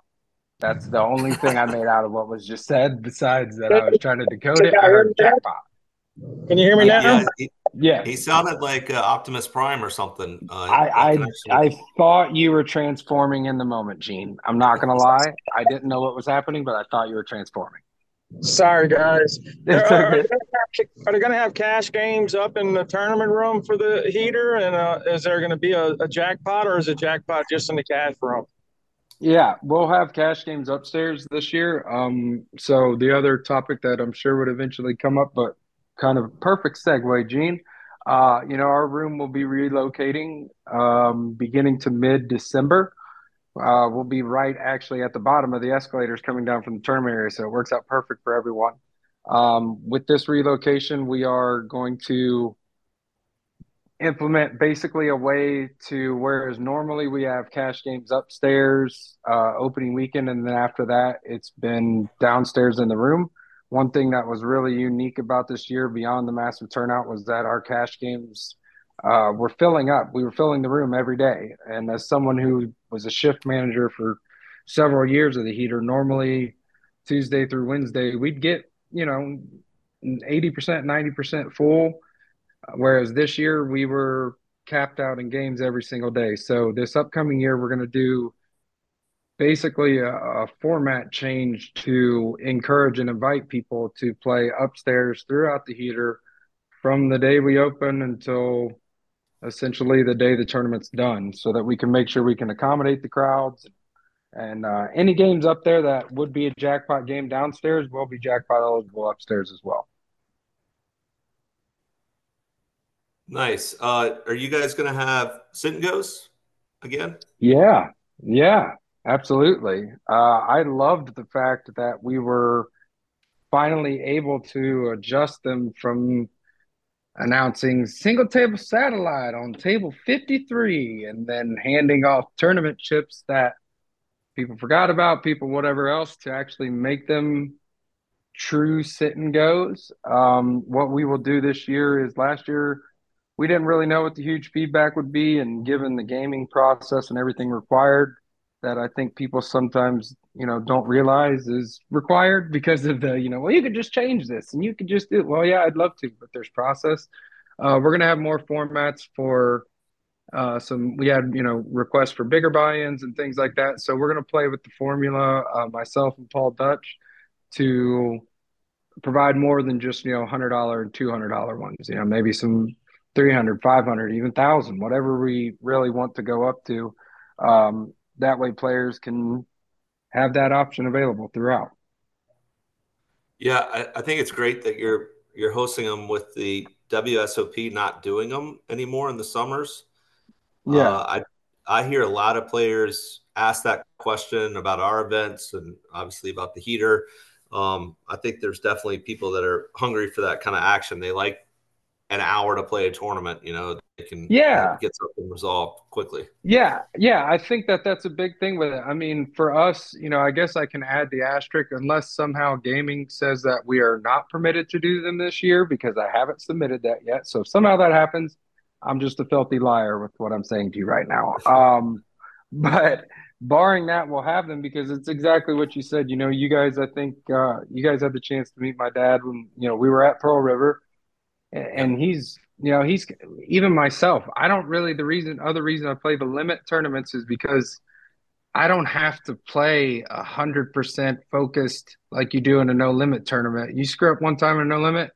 D: That's the only thing I made out of what was just said. Besides that, I was trying to decode it. I heard jackpot.
A: Can you hear me now?
B: Yeah, he, yeah. He sounded like uh, Optimus Prime or something.
D: Uh, I I, I thought you were transforming in the moment, Gene. I'm not gonna lie. I didn't know what was happening, but I thought you were transforming.
A: Sorry, guys. Are, are, they going to have cash games up in the tournament room for the heater? And uh, is there going to be a, a, jackpot, or is it jackpot just in the cash room?
D: Yeah, we'll have cash games upstairs this year. Um, so the other topic that I'm sure would eventually come up, but kind of perfect segue, Gene. Uh, you know, our room will be relocating um, beginning to mid December uh, will be right actually at the bottom of the escalators coming down from the tournament area. So it works out perfect for everyone. Um, with this relocation, we are going to implement basically a way to whereas normally we have cash games upstairs uh, opening weekend and then after that it's been downstairs in the room one thing that was really unique about this year beyond the massive turnout was that our cash games uh, were filling up. We were filling the room every day. And as someone who was a shift manager for several years of the heater, normally Tuesday through Wednesday, we'd get, you know, 80%, 90% full. Whereas this year we were capped out in games every single day. So this upcoming year, we're going to do basically a, a, format change to encourage and invite people to play upstairs throughout the heater from the day we open until essentially the day the tournament's done so that we can make sure we can accommodate the crowds. And uh, any games up there that would be a jackpot game downstairs will be jackpot eligible upstairs as well.
B: Nice. Uh, are you guys going to have sit and goes again?
D: Yeah. Yeah absolutely. Uh, i loved the fact that we were finally able to adjust them from announcing single table satellite on table 53 and then handing off tournament chips that people forgot about, people, whatever else, to actually make them true sit and goes. Um, what we will do this year is last year, we didn't really know what the huge feedback would be. And given the gaming process and everything required, that I think people sometimes, you know, don't realize is required because of the, you know, well, you could just change this and you could just do. Well, yeah, I'd love to, but there's process. Uh, we're going to have more formats for uh, some, we had, you know, requests for bigger buy-ins and things like that. So we're going to play with the formula, uh, myself and Paul Dutch to provide more than just, you know, $100 and $200 ones, you know, maybe some 300, 500, even thousand, whatever we really want to go up to. Um, that way players can have that option available throughout.
E: Yeah, I, I think it's great that you're you're hosting them with the WSOP not doing them anymore in the summers.
A: Yeah.
E: Uh, I I hear a lot of players ask that question about our events and obviously about the heater. Um, I think there's definitely people that are hungry for that kind of action. They like an hour to play a tournament. You know, can
D: Yeah.
E: get something resolved quickly.
D: Yeah, yeah, I think that that's a big thing with it. I mean, for us, you know, I guess I can add the asterisk unless somehow gaming says that we are not permitted to do them this year because I haven't submitted that yet. So if somehow that happens, I'm just a filthy liar with what I'm saying to you right now. Um, but barring that, we'll have them because it's exactly what you said. You know, you guys, I think, uh, you guys had the chance to meet my dad when, you know, we were at Pearl River and, and he's, you know, he's even myself. I don't really, the reason, other reason I play the limit tournaments is because I don't have to play a hundred percent focused like you do in a no limit tournament. You screw up one time in a no limit,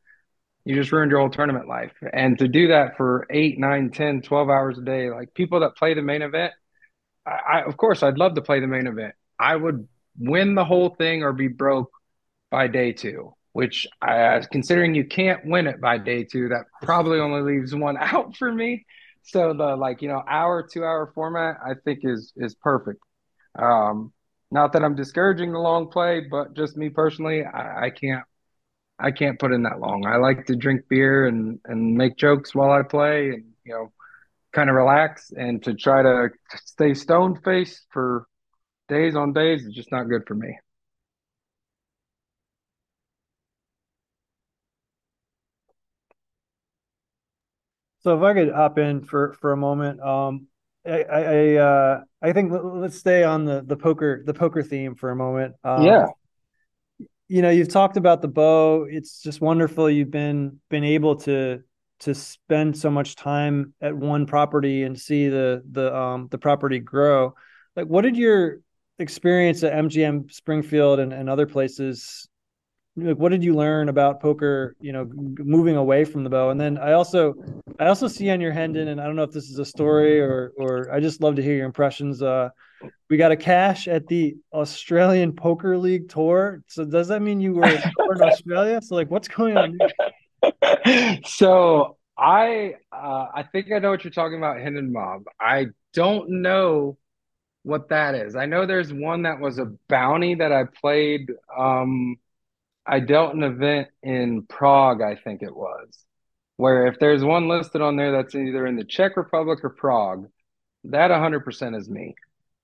D: you just ruined your whole tournament life. And to do that for eight, nine, 10, 12 hours a day, like people that play the main event, I, I of course I'd love to play the main event. I would win the whole thing or be broke by day two, which I, considering you can't win it by day two, that probably only leaves one out for me. So the like, you know, hour, two hour format, I think is is perfect. Um, not that I'm discouraging the long play, but just me personally, I, I can't I can't put in that long. I like to drink beer and and make jokes while I play and you know kind of relax and to try to stay stone faced for days on days is just not good for me.
C: So if I could hop in for for a moment, um, I I uh, I think let- let's stay on the the poker the poker theme for a moment. Um,
D: Yeah.
C: you know, you've talked about the Beau. It's just wonderful. You've been been able to to spend so much time at one property and see the the um the property grow. Like, what did your experience at MGM Springfield and, and other places like what did you learn about poker you know moving away from the Beau and then i also i also see on your hendon and i don't know if this is a story or or i just love to hear your impressions uh we got a cash at the australian poker league tour so does that mean you were in australia so like what's going on
D: so I uh, I think I know what you're talking about, hendon Mob. I don't know what that is. I know there's one that was a bounty that I played. Um, I dealt an event in Prague, I think it was, where if there's one listed on there that's either in the Czech Republic or Prague, that 100% is me.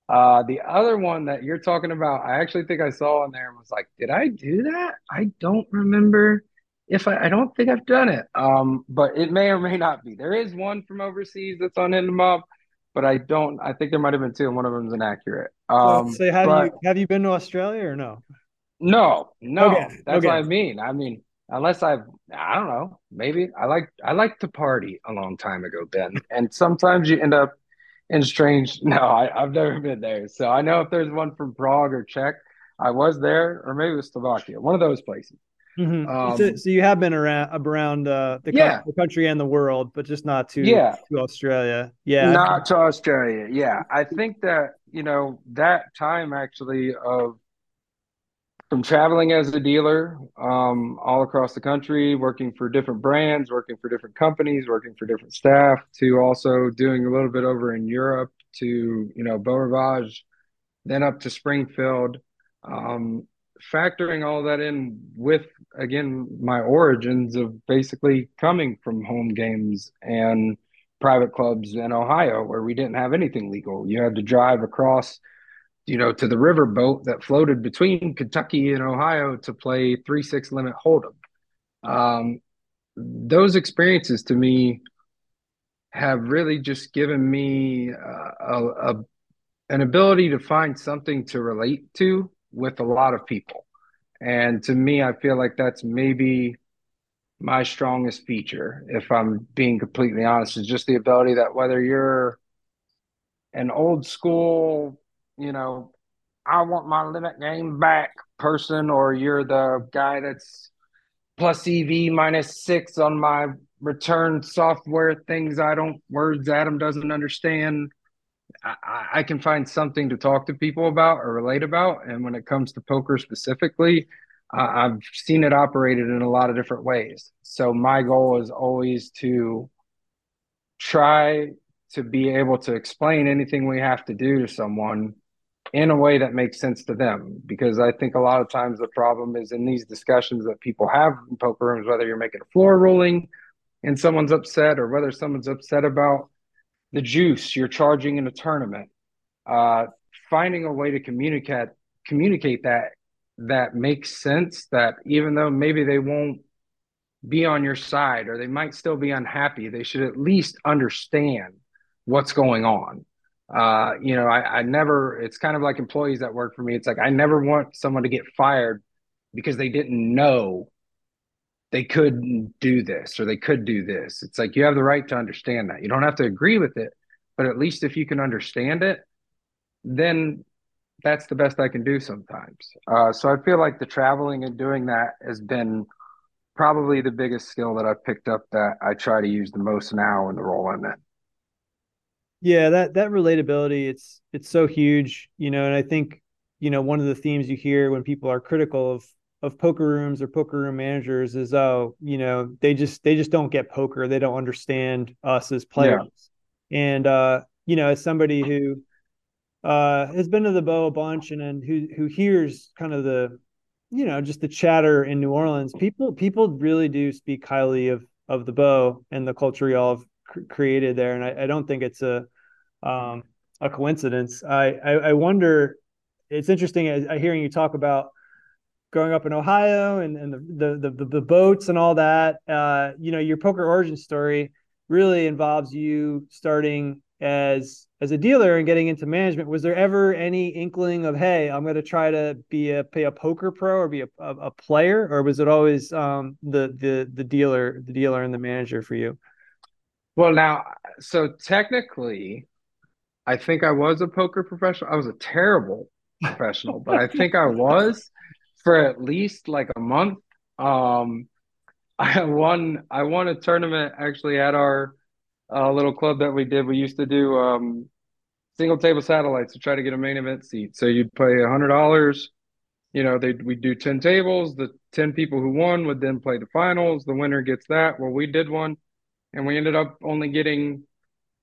D: Uh, the other one that you're talking about, I actually think I saw on there and was like, did I do that? I don't remember if I, I don't think I've done it. Um, but it may or may not be. There is one from overseas that's on Mob, but I don't, I think there might have been two and one of them is inaccurate. Um,
C: so have
D: but-
C: you have you been to australia or no
D: no, no,
C: Okay,
D: that's
C: okay.
D: what I mean. I mean, unless I've, I don't know, maybe I like, I like to party a long time ago, Ben, and sometimes you end up in strange. No, I, I've never been there, so I know if there's one from Prague or Czech, I was there, or maybe it was Slovakia, one of those places.
C: Mhm.
D: Um,
C: so, so you have been around around uh the,
D: Yeah.
C: the country and the world but just not to
D: Yeah.
C: to australia yeah
D: Not to Australia. Yeah. I think that, you know, that time actually of from traveling as a dealer um, all across the country, working for different brands, working for different companies, working for different staff, to also doing a little bit over in Europe to, you know, Beau Rivage, then up to Springfield. Um, factoring all that in with, again, my origins of basically coming from home games and private clubs in Ohio where we didn't have anything legal. You had to drive across, you know, to the riverboat that floated between Kentucky and Ohio to play three six limit hold'em. Um, those experiences to me have really just given me uh, a, a an ability to find something to relate to with a lot of people. And to me, I feel like that's maybe my strongest feature, if I'm being completely honest, is just the ability that whether you're an old school, you know, I want my limit game back person, or you're the guy that's plus EV minus six on my return software things I don't words Adam doesn't understand. I, I can find something to talk to people about or relate about. And when it comes to poker specifically, I, I've seen it operated in a lot of different ways. So my goal is always to try to be able to explain anything we have to do to someone in a way that makes sense to them. Because I think a lot of times the problem is in these discussions that people have in poker rooms, whether you're making a floor ruling and someone's upset or whether someone's upset about the juice you're charging in a tournament, uh, finding a way to communicate communicate that that makes sense that even though maybe they won't be on your side or they might still be unhappy, they should at least understand what's going on. Uh, you know, I, I never, it's kind of like employees that work for me. It's like, I never want someone to get fired because they didn't know they couldn't do this or they could do this. It's like you have the right to understand that. You don't have to agree with it, but at least if you can understand it, then that's the best I can do sometimes. Uh, so I feel like the traveling and doing that has been probably the biggest skill that I've picked up that I try to use the most now in the role I'm in.
C: Yeah, that that relatability, it's it's so huge, you know, and I think, you know, one of the themes you hear when people are critical of of poker rooms or poker room managers is oh, you know, they just they just don't get poker. They don't understand us as players. Yeah. And uh, you know, as somebody who uh has been to the Beau a bunch and then who who hears kind of the you know just the chatter in New Orleans people people really do speak highly of of the Beau and the culture y'all have cr- created there and I, I, don't think it's a um a coincidence. I, I I, wonder it's interesting hearing you talk about growing up in Ohio and, and the, the the the boats and all that uh you know your poker origin story really involves you starting as as a dealer and getting into management. Was there ever any inkling of hey i'm going to try to be a pay a poker pro or be a, a, a, player? Or was it always um, the the the dealer the dealer and the manager for you
D: well now so technically i think i was a poker professional i was a terrible professional but i think i was for at least like a month um i won i won a tournament actually at our uh, little club that we did. We used to do um, single table satellites to try to get a main event seat. So you'd pay a hundred dollars. You know, they we do ten tables. The ten people who won would then play the finals. The winner gets that. Well, we did one, and we ended up only getting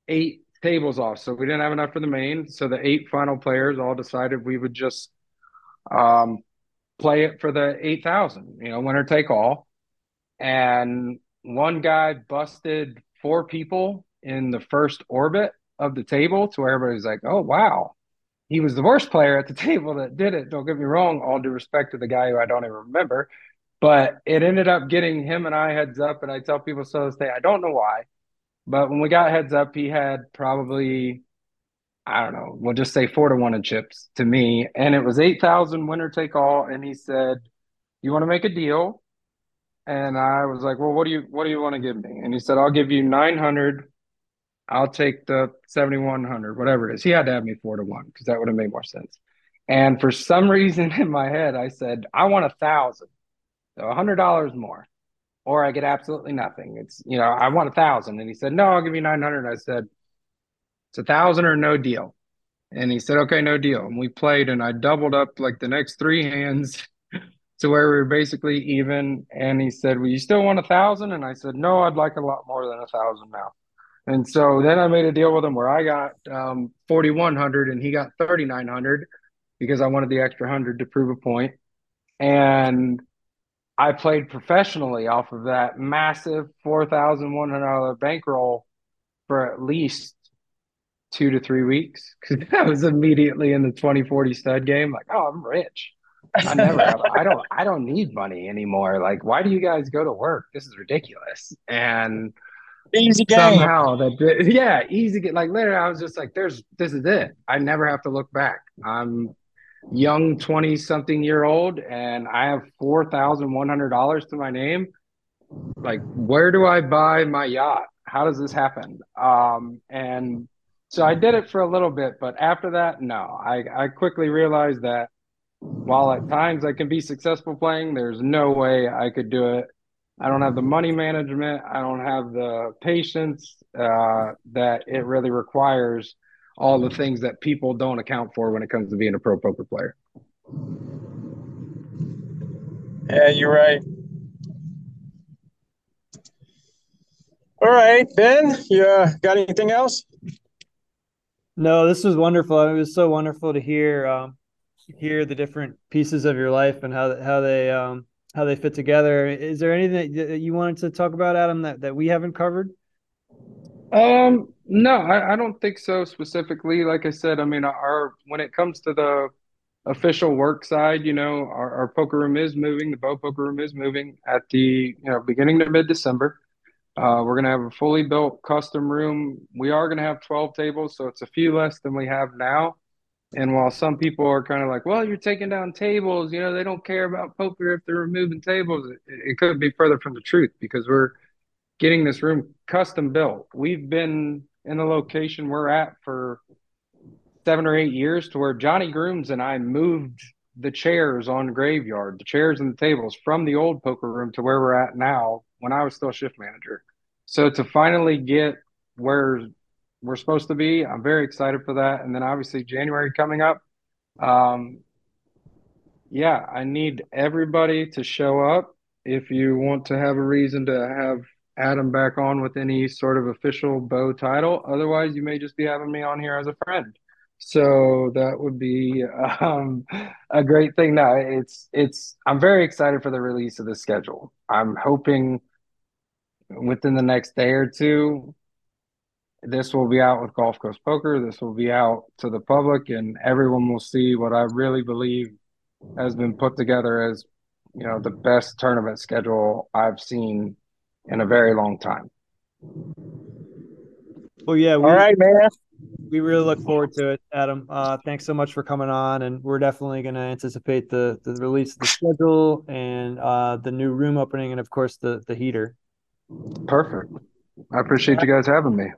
D: eight tables off. So we didn't have enough for the main. So the eight final players all decided we would just um, play it for the eight thousand. You know, winner take all. And one guy busted four people in the first orbit of the table to where everybody's like, oh, wow, he was the worst player at the table that did it. Don't get me wrong, all due respect to the guy who I don't even remember. But it ended up getting him and I heads up. And I tell people so this day, I don't know why. But when we got heads up, he had probably, I don't know, we'll just say four to one in chips to me. And it was 8,000 winner take all. And he said, You want to make a deal? And I was like, well, what do you what do you want to give me? And he said, I'll give you nine hundred. I'll take the seventy one hundred, whatever it is. He had to have me four to one because that would have made more sense. And for some reason in my head, I said, I want a thousand, so a hundred dollars more, or I get absolutely nothing. It's you know, I want a thousand. And he said, No, I'll give you nine hundred. I said, It's a thousand or no deal. And he said, Okay, no deal. And we played, and I doubled up like the next three hands to where we were basically even. And he said, Well, you still want a thousand? And I said, No, I'd like a lot more than a thousand now. And so then I made a deal with him where I got um, 4,100 and he got 3,900 because I wanted the extra hundred to prove a point. And I played professionally off of that massive $4,100 bankroll for at least two to three weeks because that was immediately in the 2040 stud game. Like, oh, I'm rich. I never have. I don't. I don't need money anymore. Like, why do you guys go to work? This is ridiculous. And
F: easy game.
D: Somehow that yeah, easy get like later. I was just like, there's this is it. I never have to look back. I'm young, twenty something year old, and I have four thousand one hundred dollars to my name. Like, where do I buy my yacht? How does this happen? Um, and so I did it for a little bit, but after that, no. I I quickly realized that while at times I can be successful playing, there's no way I could do it. I don't have the money management. I don't have the patience uh, that it really requires. All the things that people don't account for when it comes to being a pro poker player.
F: Yeah, you're right. All right, Ben, you uh, got anything else?
C: No, this was wonderful. It was so wonderful to hear um, hear the different pieces of your life and how how they um, how they fit together. Is there anything that you wanted to talk about, Adam, that, that we haven't covered?
D: Um, no, I, I don't think so specifically. Like I said, I mean, our when it comes to the official work side, you know, our, our poker room is moving. The Beau Poker Room is moving at the you know beginning to mid December. Uh, we're gonna have a fully built custom room. We are gonna have 12 tables, so it's a few less than we have now. And while some people are kind of like, well, you're taking down tables, you know, they don't care about poker if they're removing tables, it, it could be further from the truth because we're getting this room custom built. We've been in the location we're at for seven or eight years to where Johnny Grooms and I moved the chairs on Graveyard, the chairs and the tables from the old poker room to where we're at now when I was still shift manager. So to finally get where we're supposed to be, I'm very excited for that. And then obviously January coming up. Um, yeah, I need everybody to show up if you want to have a reason to have Adam back on with any sort of official Beau title. Otherwise, you may just be having me on here as a friend. So that would be um, a great thing. Now it's it's I'm very excited for the release of the schedule. I'm hoping within the next day or two, this will be out with Gulf Coast Poker. This will be out to the public, and everyone will see what I really believe has been put together as you know the best tournament schedule I've seen in a very long time.
C: Well, yeah.
F: We, All right, man.
C: We really look forward to it, Adam. Uh, thanks so much for coming on, and we're definitely going to anticipate the the release of the schedule and uh, the new room opening, and of course the the heater.
D: Perfect. I appreciate you guys having me.